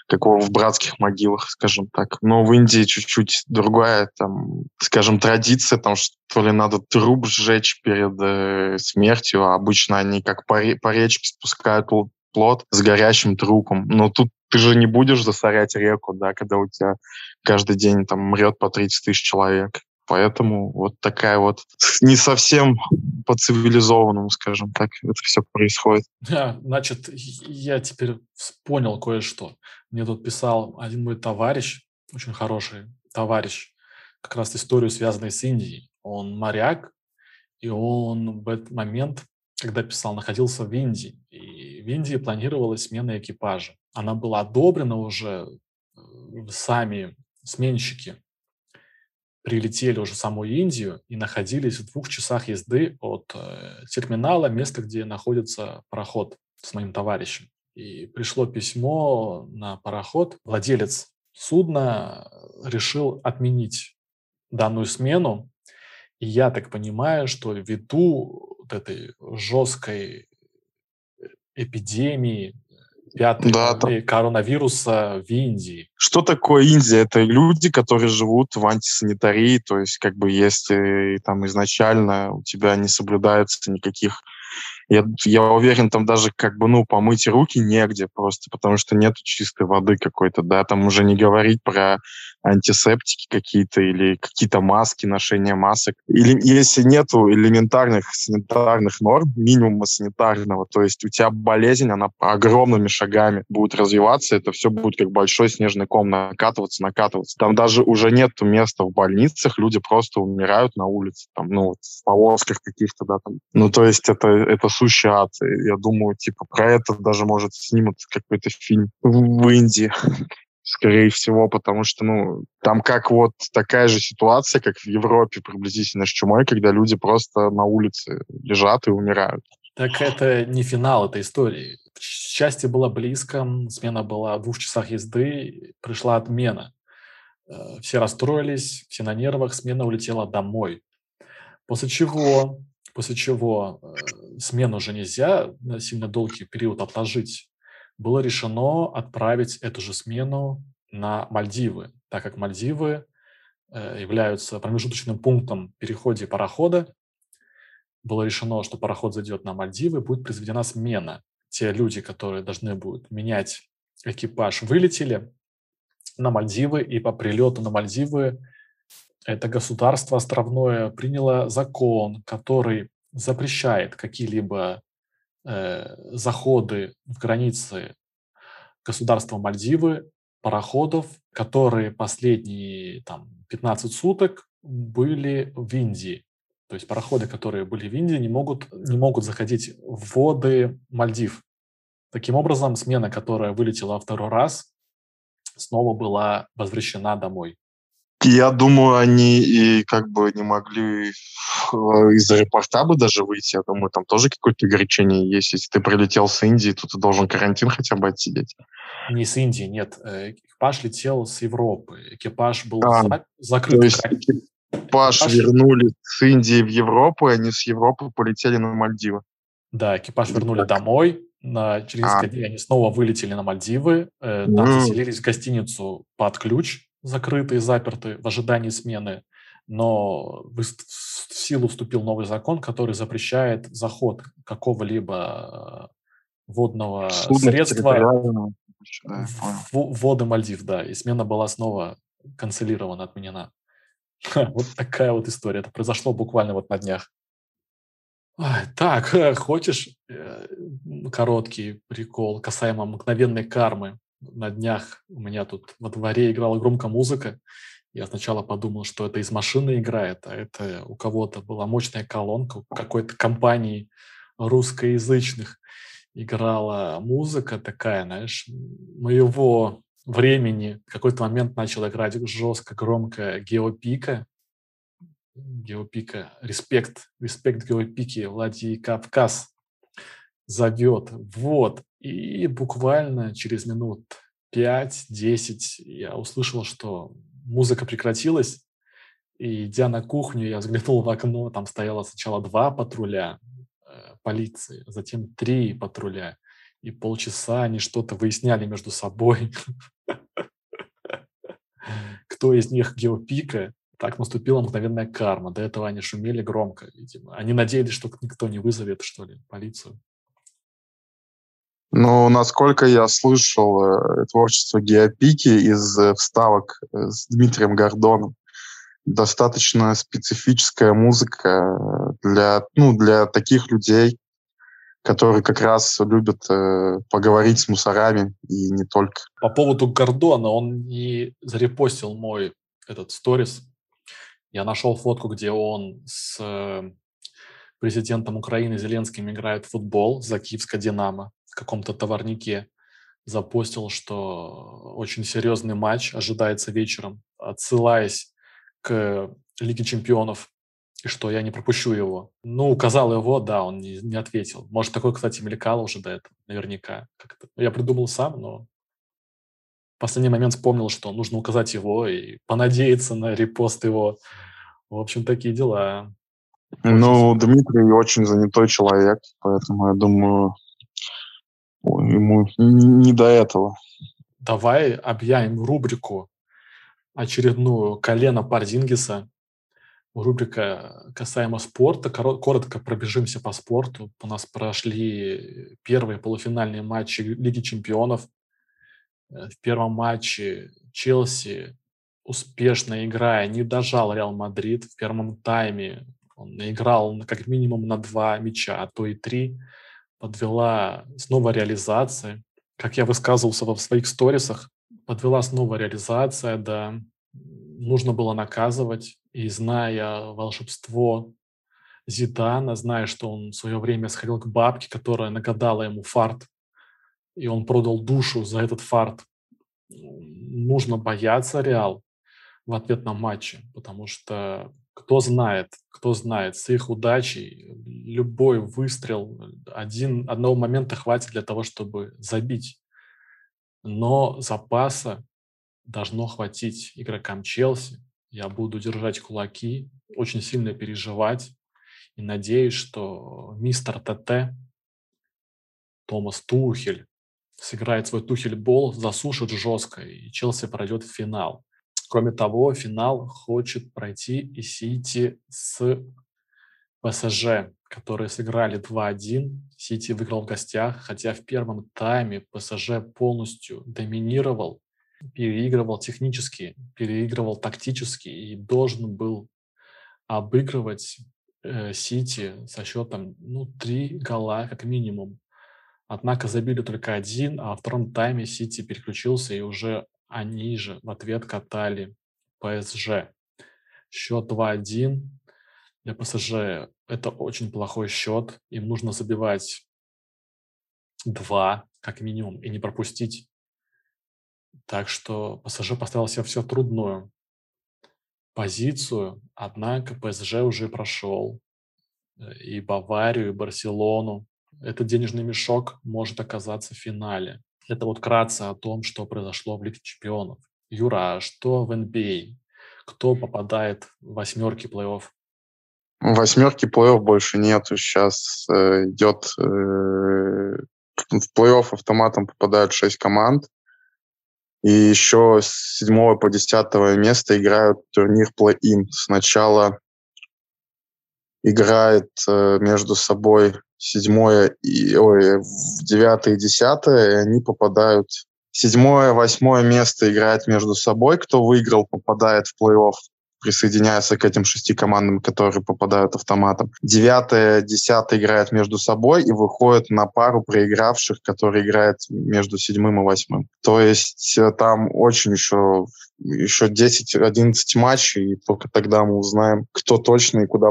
[SPEAKER 2] как в братских могилах, скажем так. Но в Индии чуть-чуть другая, там, скажем, традиция, там, что ли, надо труп сжечь перед э, смертью, а обычно они как по, по речке спускают плод с горящим трупом. Но тут ты же не будешь засорять реку, да, когда у тебя каждый день там мрет по 30 тысяч человек. Поэтому вот такая вот не совсем по-цивилизованному, скажем так, это все происходит.
[SPEAKER 1] Да, значит, я теперь понял кое-что. Мне тут писал один мой товарищ, очень хороший товарищ, как раз историю, связанную с Индией. Он моряк, и он в этот момент, когда писал, находился в Индии. И в Индии планировалась смена экипажа. Она была одобрена уже э, сами сменщики прилетели уже в саму Индию и находились в двух часах езды от э, терминала, места, где находится пароход с моим товарищем. И пришло письмо на пароход. Владелец судна решил отменить данную смену. И я так понимаю, что ввиду вот этой жесткой эпидемии, пятой
[SPEAKER 2] да,
[SPEAKER 1] там... коронавируса в Индии.
[SPEAKER 2] Что такое Индия? Это люди, которые живут в антисанитарии, то есть как бы если там изначально у тебя не соблюдается никаких я, я уверен, там даже как бы, ну, помыть руки негде просто, потому что нет чистой воды какой-то, да, там уже не говорить про антисептики какие-то или какие-то маски, ношение масок. Или если нету элементарных санитарных норм, минимума санитарного, то есть у тебя болезнь, она огромными шагами будет развиваться, это все будет как большой снежный ком накатываться, накатываться. Там даже уже нет места в больницах, люди просто умирают на улице, там, ну, в повозках каких-то, да, там. Ну, то есть это, это сущий ад. Я думаю, типа, про это даже, может, снимут какой-то фильм в Индии скорее всего, потому что, ну, там как вот такая же ситуация, как в Европе приблизительно с чумой, когда люди просто на улице лежат и умирают.
[SPEAKER 1] Так это не финал этой истории. Счастье было близко, смена была в двух часах езды, пришла отмена. Э, все расстроились, все на нервах, смена улетела домой. После чего, после чего э, смену уже нельзя на сильно долгий период отложить было решено отправить эту же смену на Мальдивы, так как Мальдивы э, являются промежуточным пунктом переходе парохода. Было решено, что пароход зайдет на Мальдивы, будет произведена смена. Те люди, которые должны будут менять экипаж, вылетели на Мальдивы, и по прилету на Мальдивы это государство островное приняло закон, который запрещает какие-либо э, заходы в границы государства Мальдивы пароходов, которые последние там, 15 суток были в Индии. То есть пароходы, которые были в Индии, не могут, не могут заходить в воды Мальдив. Таким образом, смена, которая вылетела второй раз, снова была возвращена домой.
[SPEAKER 2] Я думаю, они и как бы не могли э, из аэропорта бы даже выйти. Я думаю, там тоже какое-то ограничение есть. Если ты прилетел с Индии, то ты должен карантин хотя бы отсидеть.
[SPEAKER 1] Не с Индии, нет. Э, экипаж летел с Европы. Экипаж был а, за- закрыт. То есть
[SPEAKER 2] экипаж, экипаж вернули с Индии в Европу, и они с Европы полетели на Мальдивы.
[SPEAKER 1] Да, экипаж вернули так. домой. На, через а. дней они снова вылетели на Мальдивы. Э, там mm. заселились в гостиницу под ключ закрыты и заперты в ожидании смены, но в силу вступил новый закон, который запрещает заход какого-либо водного Судно средства в воды Мальдив, да, и смена была снова канцелирована, отменена. Вот такая вот история. Это произошло буквально вот на днях. Так, хочешь э, короткий прикол касаемо мгновенной кармы? На днях у меня тут во дворе играла громко музыка. Я сначала подумал, что это из машины играет, а это у кого-то была мощная колонка, у какой-то компании русскоязычных играла музыка такая, знаешь, моего времени. В какой-то момент начал играть жестко, громко геопика. Геопика, респект, респект Геопики, Владикавказ зовет. Вот. И буквально через минут 5-10 я услышал, что музыка прекратилась. И идя на кухню, я взглянул в окно, там стояло сначала два патруля э, полиции, затем три патруля. И полчаса они что-то выясняли между собой. Кто из них геопика, так наступила мгновенная карма. До этого они шумели громко, видимо. Они надеялись, что никто не вызовет, что ли, полицию.
[SPEAKER 2] Ну, насколько я слышал э, творчество Геопики из э, вставок э, с Дмитрием Гордоном, достаточно специфическая музыка для, ну, для таких людей, которые как раз любят э, поговорить с мусорами и не только.
[SPEAKER 1] По поводу Гордона, он не зарепостил мой этот сторис. Я нашел фотку, где он с президентом Украины Зеленским играет в футбол за Киевское «Динамо» каком-то товарнике. Запостил, что очень серьезный матч ожидается вечером, отсылаясь к Лиге чемпионов и что я не пропущу его. Ну, указал его, да, он не, не ответил. Может, такой, кстати, мелькал уже до этого, наверняка. Как-то. Я придумал сам, но в последний момент вспомнил, что нужно указать его и понадеяться на репост его. В общем, такие дела.
[SPEAKER 2] Ну, Дмитрий очень занятой человек, поэтому я думаю, ему не до этого.
[SPEAKER 1] Давай объявим рубрику очередную «Колено Парзингиса», рубрика касаемо спорта. Коротко пробежимся по спорту. У нас прошли первые полуфинальные матчи Лиги чемпионов. Э, в первом матче Челси, успешно играя, не дожал Реал Мадрид. В первом тайме он играл как минимум на два мяча, а то и три. Подвела снова реализация. Как я высказывался в своих сторисах, подвела снова реализация, да. Нужно было наказывать и зная волшебство Зидана, зная, что он в свое время сходил к бабке, которая нагадала ему фарт, и он продал душу за этот фарт, нужно бояться Реал в ответном матче, потому что кто знает, кто знает, с их удачей любой выстрел, один, одного момента хватит для того, чтобы забить. Но запаса должно хватить игрокам Челси, я буду держать кулаки, очень сильно переживать и надеюсь, что мистер ТТ, Томас Тухель, сыграет свой Тухель-бол, засушит жестко, и Челси пройдет в финал. Кроме того, финал хочет пройти и Сити с ПСЖ, которые сыграли 2-1. Сити выиграл в гостях, хотя в первом тайме ПСЖ полностью доминировал переигрывал технически, переигрывал тактически и должен был обыгрывать э, Сити со счетом ну, три гола как минимум. Однако забили только один, а во втором тайме Сити переключился и уже они же в ответ катали ПСЖ. Счет 2-1 для ПСЖ это очень плохой счет. Им нужно забивать два как минимум и не пропустить так что ПСЖ поставил себе все трудную позицию, однако ПСЖ уже прошел э, и Баварию, и Барселону. Этот денежный мешок может оказаться в финале. Это вот кратко о том, что произошло в Лиге чемпионов. Юра, а что в NBA? Кто попадает в восьмерки плей-офф?
[SPEAKER 2] Восьмерки плей-офф больше нету. Сейчас э, идет э, в плей-офф автоматом попадают шесть команд. И еще с 7 по 10 место играют турнир плей-ин. Сначала играет э, между собой седьмое и ой, девятое и десятое, и они попадают седьмое, восьмое место играет между собой. Кто выиграл, попадает в плей-офф присоединяется к этим шести командам, которые попадают автоматом. Девятое, десятое играют между собой и выходят на пару проигравших, которые играют между седьмым и восьмым. То есть э, там очень еще, еще 10-11 матчей, и только тогда мы узнаем, кто точно и куда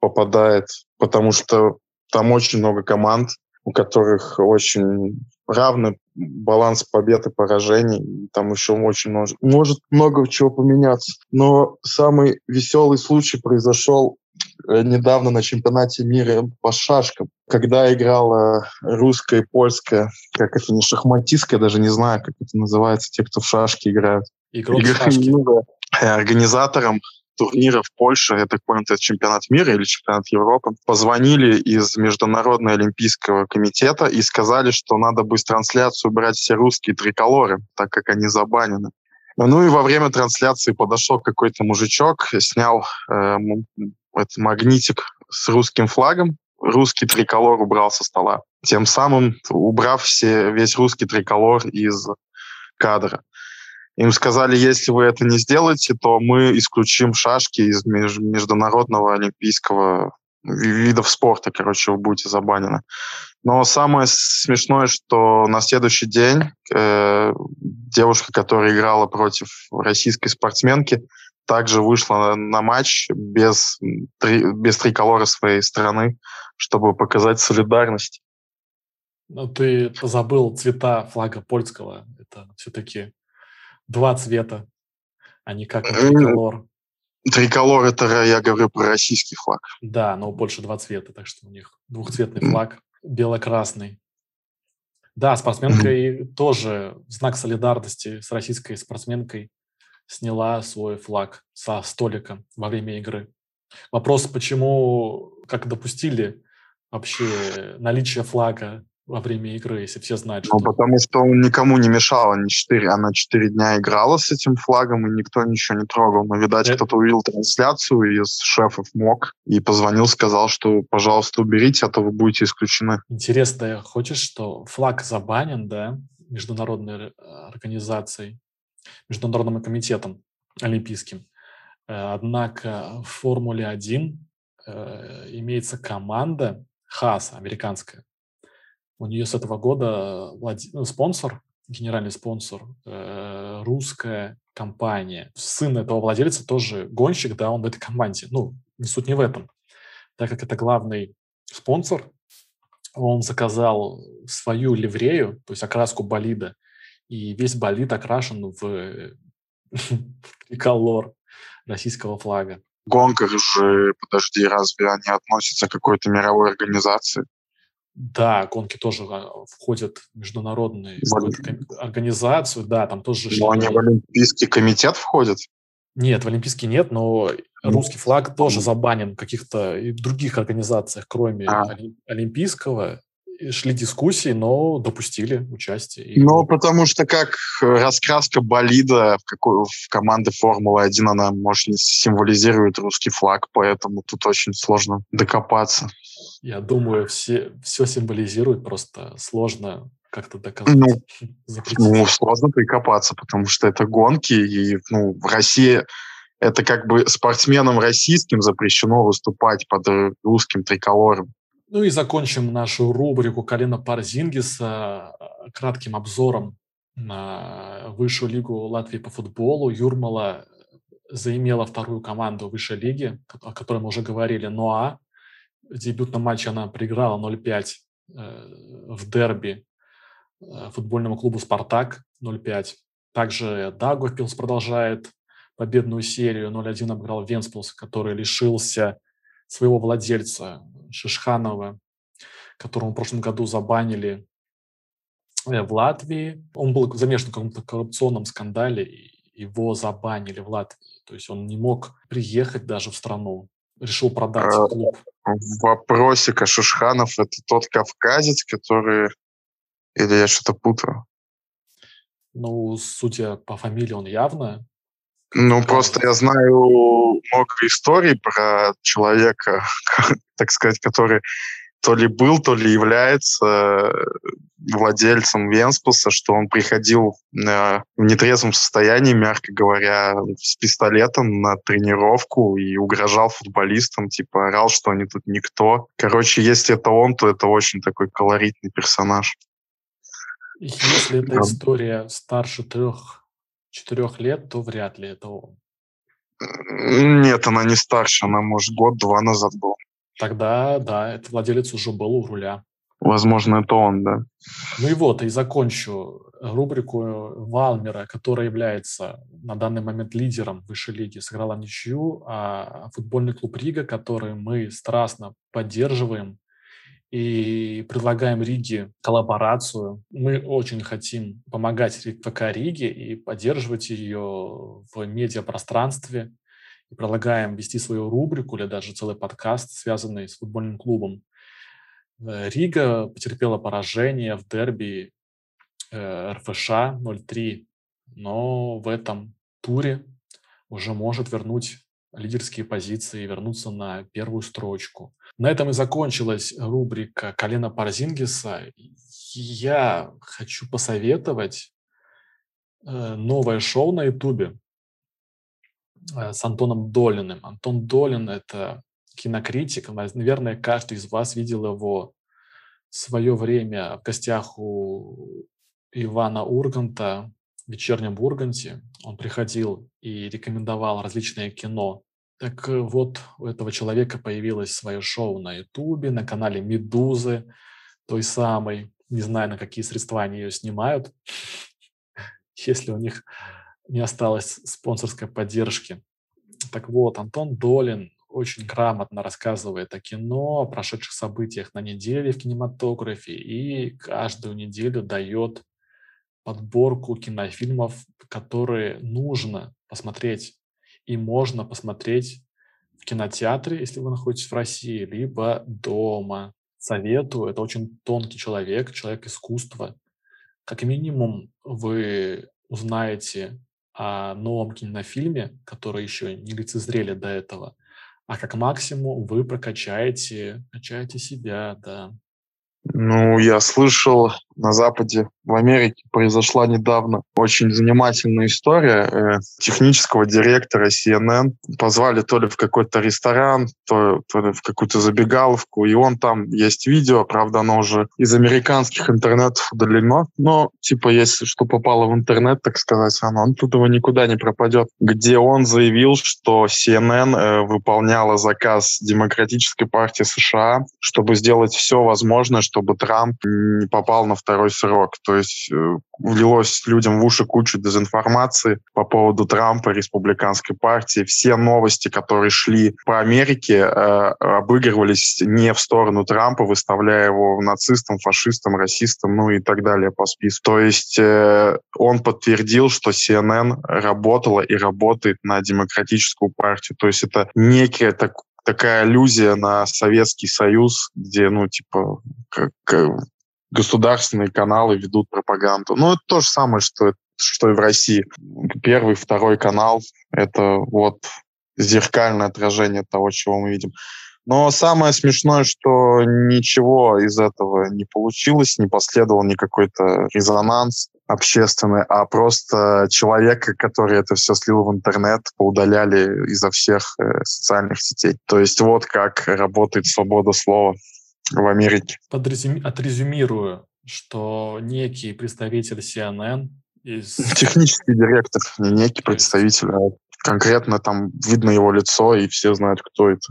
[SPEAKER 2] попадает, потому что там очень много команд, у которых очень равный баланс побед и поражений. Там еще очень может, может много чего поменяться. Но самый веселый случай произошел э, недавно на чемпионате мира по шашкам, когда играла русская и польская, как это не шахматистская, даже не знаю, как это называется, те, кто в шашки играют.
[SPEAKER 1] Игрок в шашки.
[SPEAKER 2] Э, организатором турнира в Польше, это чемпионат мира или чемпионат Европы, позвонили из Международного олимпийского комитета и сказали, что надо бы с трансляцию брать все русские триколоры, так как они забанены. Ну и во время трансляции подошел какой-то мужичок, снял э, этот магнитик с русским флагом, русский триколор убрал со стола, тем самым убрав все, весь русский триколор из кадра. Им сказали, если вы это не сделаете, то мы исключим шашки из международного олимпийского видов спорта, короче, вы будете забанены. Но самое смешное, что на следующий день э, девушка, которая играла против российской спортсменки, также вышла на, на матч без, три, без триколора своей страны, чтобы показать солидарность.
[SPEAKER 1] Ну, ты забыл цвета флага польского. Это все-таки два цвета, а не как триколор.
[SPEAKER 2] Триколор – это я говорю про российский флаг.
[SPEAKER 1] Да, но больше два цвета, так что у них двухцветный флаг, бело-красный. Да, спортсменка и тоже знак солидарности с российской спортсменкой сняла свой флаг со столика во время игры. Вопрос, почему, как допустили вообще наличие флага во время игры, если все знают,
[SPEAKER 2] ну, что... Ну, потому что он никому не мешал, они четыре, она четыре дня играла с этим флагом, и никто ничего не трогал. Но, видать, Это... кто-то увидел трансляцию из шефов МОК и позвонил, сказал, что, пожалуйста, уберите, а то вы будете исключены.
[SPEAKER 1] Интересно, хочешь, что флаг забанен, да, международной э, организацией, международным комитетом олимпийским. Э, однако в Формуле-1 э, имеется команда ХАС, американская, у нее с этого года ну, спонсор, генеральный спонсор, э, русская компания. Сын этого владельца тоже гонщик, да, он в этой команде. Ну, суть не в этом. Так как это главный спонсор, он заказал свою ливрею, то есть окраску болида, и весь болид окрашен в триколор российского флага.
[SPEAKER 2] Гонка же, подожди, разве они относятся к какой-то мировой организации?
[SPEAKER 1] Да, гонки тоже а, входят в международную организацию, да, там тоже...
[SPEAKER 2] Но они в Олимпийский комитет входят?
[SPEAKER 1] Нет, в Олимпийский нет, но русский флаг тоже забанен в каких-то других организациях, кроме а. Олимпийского шли дискуссии, но допустили участие.
[SPEAKER 2] Ну, потому что как раскраска болида в, какой, в команды Формулы-1, она, может, не символизирует русский флаг, поэтому тут очень сложно докопаться.
[SPEAKER 1] Я думаю, все, все символизирует, просто сложно как-то доказать.
[SPEAKER 2] Ну, ну, сложно прикопаться, потому что это гонки, и ну, в России это как бы спортсменам российским запрещено выступать под русским триколором.
[SPEAKER 1] Ну и закончим нашу рубрику Калина Парзингиса э, кратким обзором на высшую лигу Латвии по футболу. Юрмала заимела вторую команду высшей лиги, о которой мы уже говорили, НОА. Дебютном матче она проиграла 0-5 э, в дерби э, футбольному клубу «Спартак» 0-5. Также Дагуфилс продолжает победную серию. 0-1 обыграл Венспилс, который лишился своего владельца Шишханова, которого в прошлом году забанили э, в Латвии. Он был замешан в каком-то коррупционном скандале, и его забанили в Латвии. То есть он не мог приехать даже в страну. Решил продать а, клуб.
[SPEAKER 2] Вопросик, а Шишханов – это тот кавказец, который... Или я что-то путаю?
[SPEAKER 1] Ну, судя по фамилии, он явно
[SPEAKER 2] ну, просто я знаю много историй про человека, так сказать, который то ли был, то ли является э, владельцем Венспуса, что он приходил э, в нетрезвом состоянии, мягко говоря, с пистолетом на тренировку и угрожал футболистам, типа орал, что они тут никто. Короче, если это он, то это очень такой колоритный персонаж.
[SPEAKER 1] Если эта история старше трех четырех лет, то вряд ли это он.
[SPEAKER 2] Нет, она не старше, она, может, год-два назад была.
[SPEAKER 1] Тогда, да, этот владелец уже был у руля.
[SPEAKER 2] Возможно, это он, да.
[SPEAKER 1] Ну и вот, и закончу рубрику Валмера, который является на данный момент лидером высшей лиги, сыграла ничью, а футбольный клуб Рига, который мы страстно поддерживаем и предлагаем Риге коллаборацию. Мы очень хотим помогать ФК Риге и поддерживать ее в медиапространстве. И предлагаем вести свою рубрику или даже целый подкаст, связанный с футбольным клубом. Э, Рига потерпела поражение в дерби э, РФШ 0-3, но в этом туре уже может вернуть лидерские позиции вернуться на первую строчку. На этом и закончилась рубрика Колена Парзингиса. Я хочу посоветовать э, новое шоу на Ютубе с Антоном Долиным. Антон Долин – это кинокритик. Наверное, каждый из вас видел его в свое время в гостях у Ивана Урганта в вечернем Урганте. Он приходил и рекомендовал различные кино. Так вот, у этого человека появилось свое шоу на Ютубе, на канале Медузы, той самой. Не знаю, на какие средства они ее снимают, если у них не осталось спонсорской поддержки. Так вот, Антон Долин очень грамотно рассказывает о кино, о прошедших событиях на неделе в кинематографе и каждую неделю дает подборку кинофильмов, которые нужно посмотреть и можно посмотреть в кинотеатре, если вы находитесь в России, либо дома. Советую, это очень тонкий человек, человек искусства. Как минимум вы узнаете о новом кинофильме, который еще не лицезрели до этого – а как максимум вы прокачаете, качаете себя, да.
[SPEAKER 2] Ну, я слышал, на Западе, в Америке произошла недавно очень занимательная история. Э, технического директора CNN позвали то ли в какой-то ресторан, то, то ли в какую-то забегаловку, и он там, есть видео, правда, оно уже из американских интернетов удалено, но, типа, если что попало в интернет, так сказать, оно оттуда никуда не пропадет, где он заявил, что CNN э, выполняла заказ Демократической партии США, чтобы сделать все возможное, чтобы Трамп не попал на второй срок. То есть э, влилось людям в уши кучу дезинформации по поводу Трампа, республиканской партии. Все новости, которые шли по Америке, э, обыгрывались не в сторону Трампа, выставляя его нацистом, фашистом, расистом, ну и так далее по списку. То есть э, он подтвердил, что CNN работала и работает на демократическую партию. То есть это некий так, такая аллюзия на Советский Союз, где, ну, типа, как, государственные каналы ведут пропаганду. Ну, это то же самое, что, что и в России. Первый, второй канал — это вот зеркальное отражение того, чего мы видим. Но самое смешное, что ничего из этого не получилось, не последовал никакой-то резонанс общественный, а просто человека, который это все слил в интернет, поудаляли изо всех э, социальных сетей. То есть вот как работает свобода слова в Америке.
[SPEAKER 1] Подрезюми... Отрезюмирую, что некий представитель CNN из...
[SPEAKER 2] Технический директор, не некий представитель, а конкретно там видно его лицо, и все знают, кто это.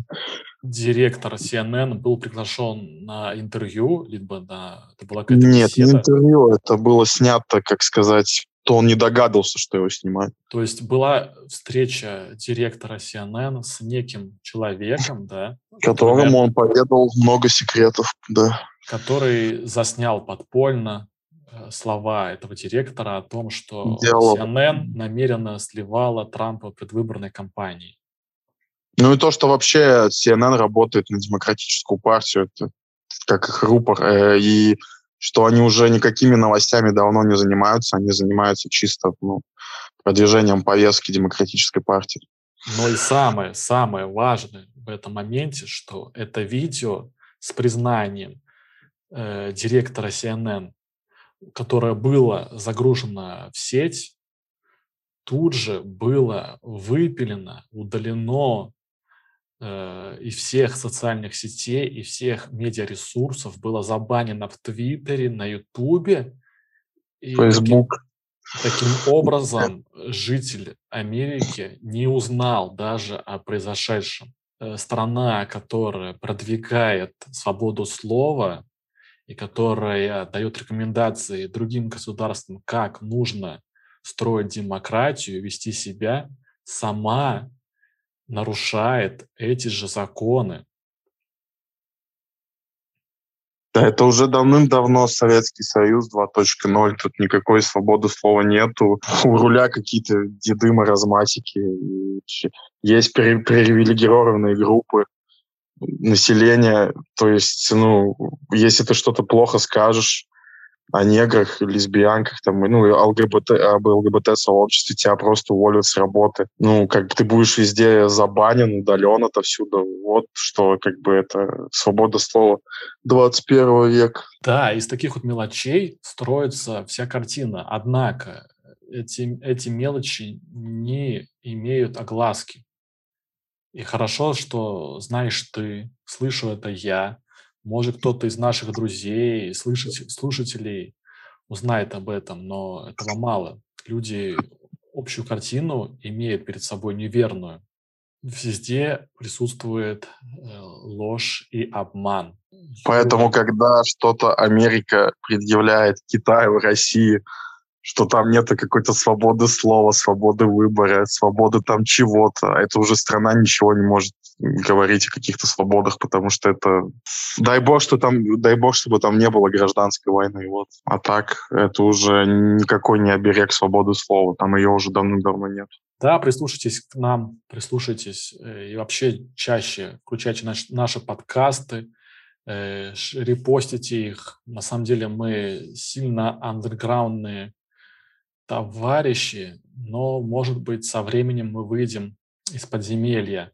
[SPEAKER 1] Директор CNN был приглашен на интервью, либо на... Это была
[SPEAKER 2] Нет,
[SPEAKER 1] беседа.
[SPEAKER 2] не интервью, это было снято, как сказать, то он не догадывался, что его снимают.
[SPEAKER 1] То есть была встреча директора CNN с неким человеком, да?
[SPEAKER 2] Которому он поведал много секретов, да.
[SPEAKER 1] Который заснял подпольно э, слова этого директора о том, что
[SPEAKER 2] Диалог.
[SPEAKER 1] CNN намеренно сливала Трампа предвыборной кампании.
[SPEAKER 2] Ну и то, что вообще CNN работает на демократическую партию, это как их рупор. Э, и что они уже никакими новостями давно не занимаются, они занимаются чисто ну, продвижением повестки демократической партии.
[SPEAKER 1] Но и самое, самое важное в этом моменте, что это видео с признанием э, директора CNN, которое было загружено в сеть, тут же было выпилено, удалено э, из всех социальных сетей и всех медиаресурсов, было забанено в Твиттере, на Ютубе.
[SPEAKER 2] Facebook.
[SPEAKER 1] Таким, таким образом, житель Америки не узнал даже о произошедшем. Э, страна, которая продвигает свободу слова и которая дает рекомендации другим государствам, как нужно строить демократию, вести себя, сама нарушает эти же законы.
[SPEAKER 2] Да, это уже давным-давно Советский Союз 2.0, тут никакой свободы слова нету. У руля какие-то деды-маразматики. Есть привилегированные группы населения. То есть, ну, если ты что-то плохо скажешь, о неграх, лесбиянках, там, ну, ЛГБТ, об ЛГБТ-сообществе тебя просто уволят с работы. Ну, как бы ты будешь везде забанен, удален отовсюду. Вот что, как бы, это свобода слова 21 века.
[SPEAKER 1] Да, из таких вот мелочей строится вся картина. Однако эти, эти мелочи не имеют огласки. И хорошо, что знаешь ты, слышу это я, может, кто-то из наших друзей, слушателей, слушателей узнает об этом, но этого мало. Люди общую картину имеют перед собой неверную. Везде присутствует э, ложь и обман.
[SPEAKER 2] Поэтому, когда что-то Америка предъявляет Китаю, России, что там нет какой-то свободы слова, свободы выбора, свободы там чего-то. А это уже страна ничего не может говорить о каких-то свободах, потому что это... Дай бог, что там, дай бог, чтобы там не было гражданской войны. Вот. А так, это уже никакой не оберег свободы слова. Там ее уже давным-давно нет.
[SPEAKER 1] Да, прислушайтесь к нам, прислушайтесь э, и вообще чаще включайте наш, наши подкасты, э, репостите их. На самом деле мы сильно андерграундные товарищи, но, может быть, со временем мы выйдем из подземелья.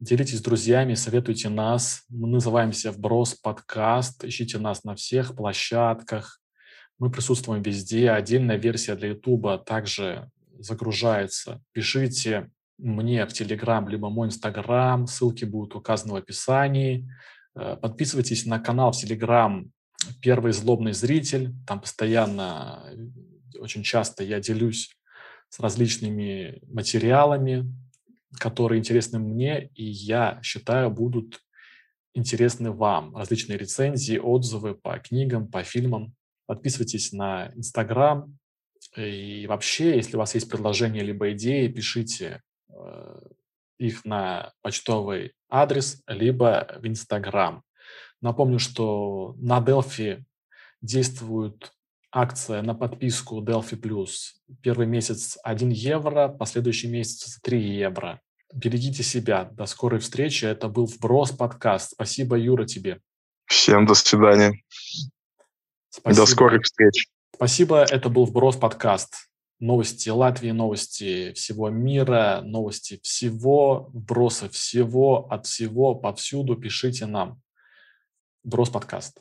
[SPEAKER 1] Делитесь с друзьями, советуйте нас. Мы называемся «Вброс подкаст». Ищите нас на всех площадках. Мы присутствуем везде. Отдельная версия для Ютуба также загружается. Пишите мне в Телеграм, либо мой Инстаграм. Ссылки будут указаны в описании. Э, подписывайтесь на канал в Телеграм «Первый злобный зритель». Там постоянно очень часто я делюсь с различными материалами, которые интересны мне, и я считаю, будут интересны вам. Различные рецензии, отзывы по книгам, по фильмам. Подписывайтесь на Инстаграм. И вообще, если у вас есть предложения либо идеи, пишите э, их на почтовый адрес, либо в Инстаграм. Напомню, что на Delphi действуют акция на подписку Delphi Plus. Первый месяц 1 евро, последующий месяц 3 евро. Берегите себя. До скорой встречи. Это был Вброс подкаст. Спасибо, Юра, тебе.
[SPEAKER 2] Всем до свидания. Спасибо. До скорых встреч.
[SPEAKER 1] Спасибо. Это был Вброс подкаст. Новости Латвии, новости всего мира, новости всего, вбросы всего, от всего, повсюду. Пишите нам. Вброс подкаст.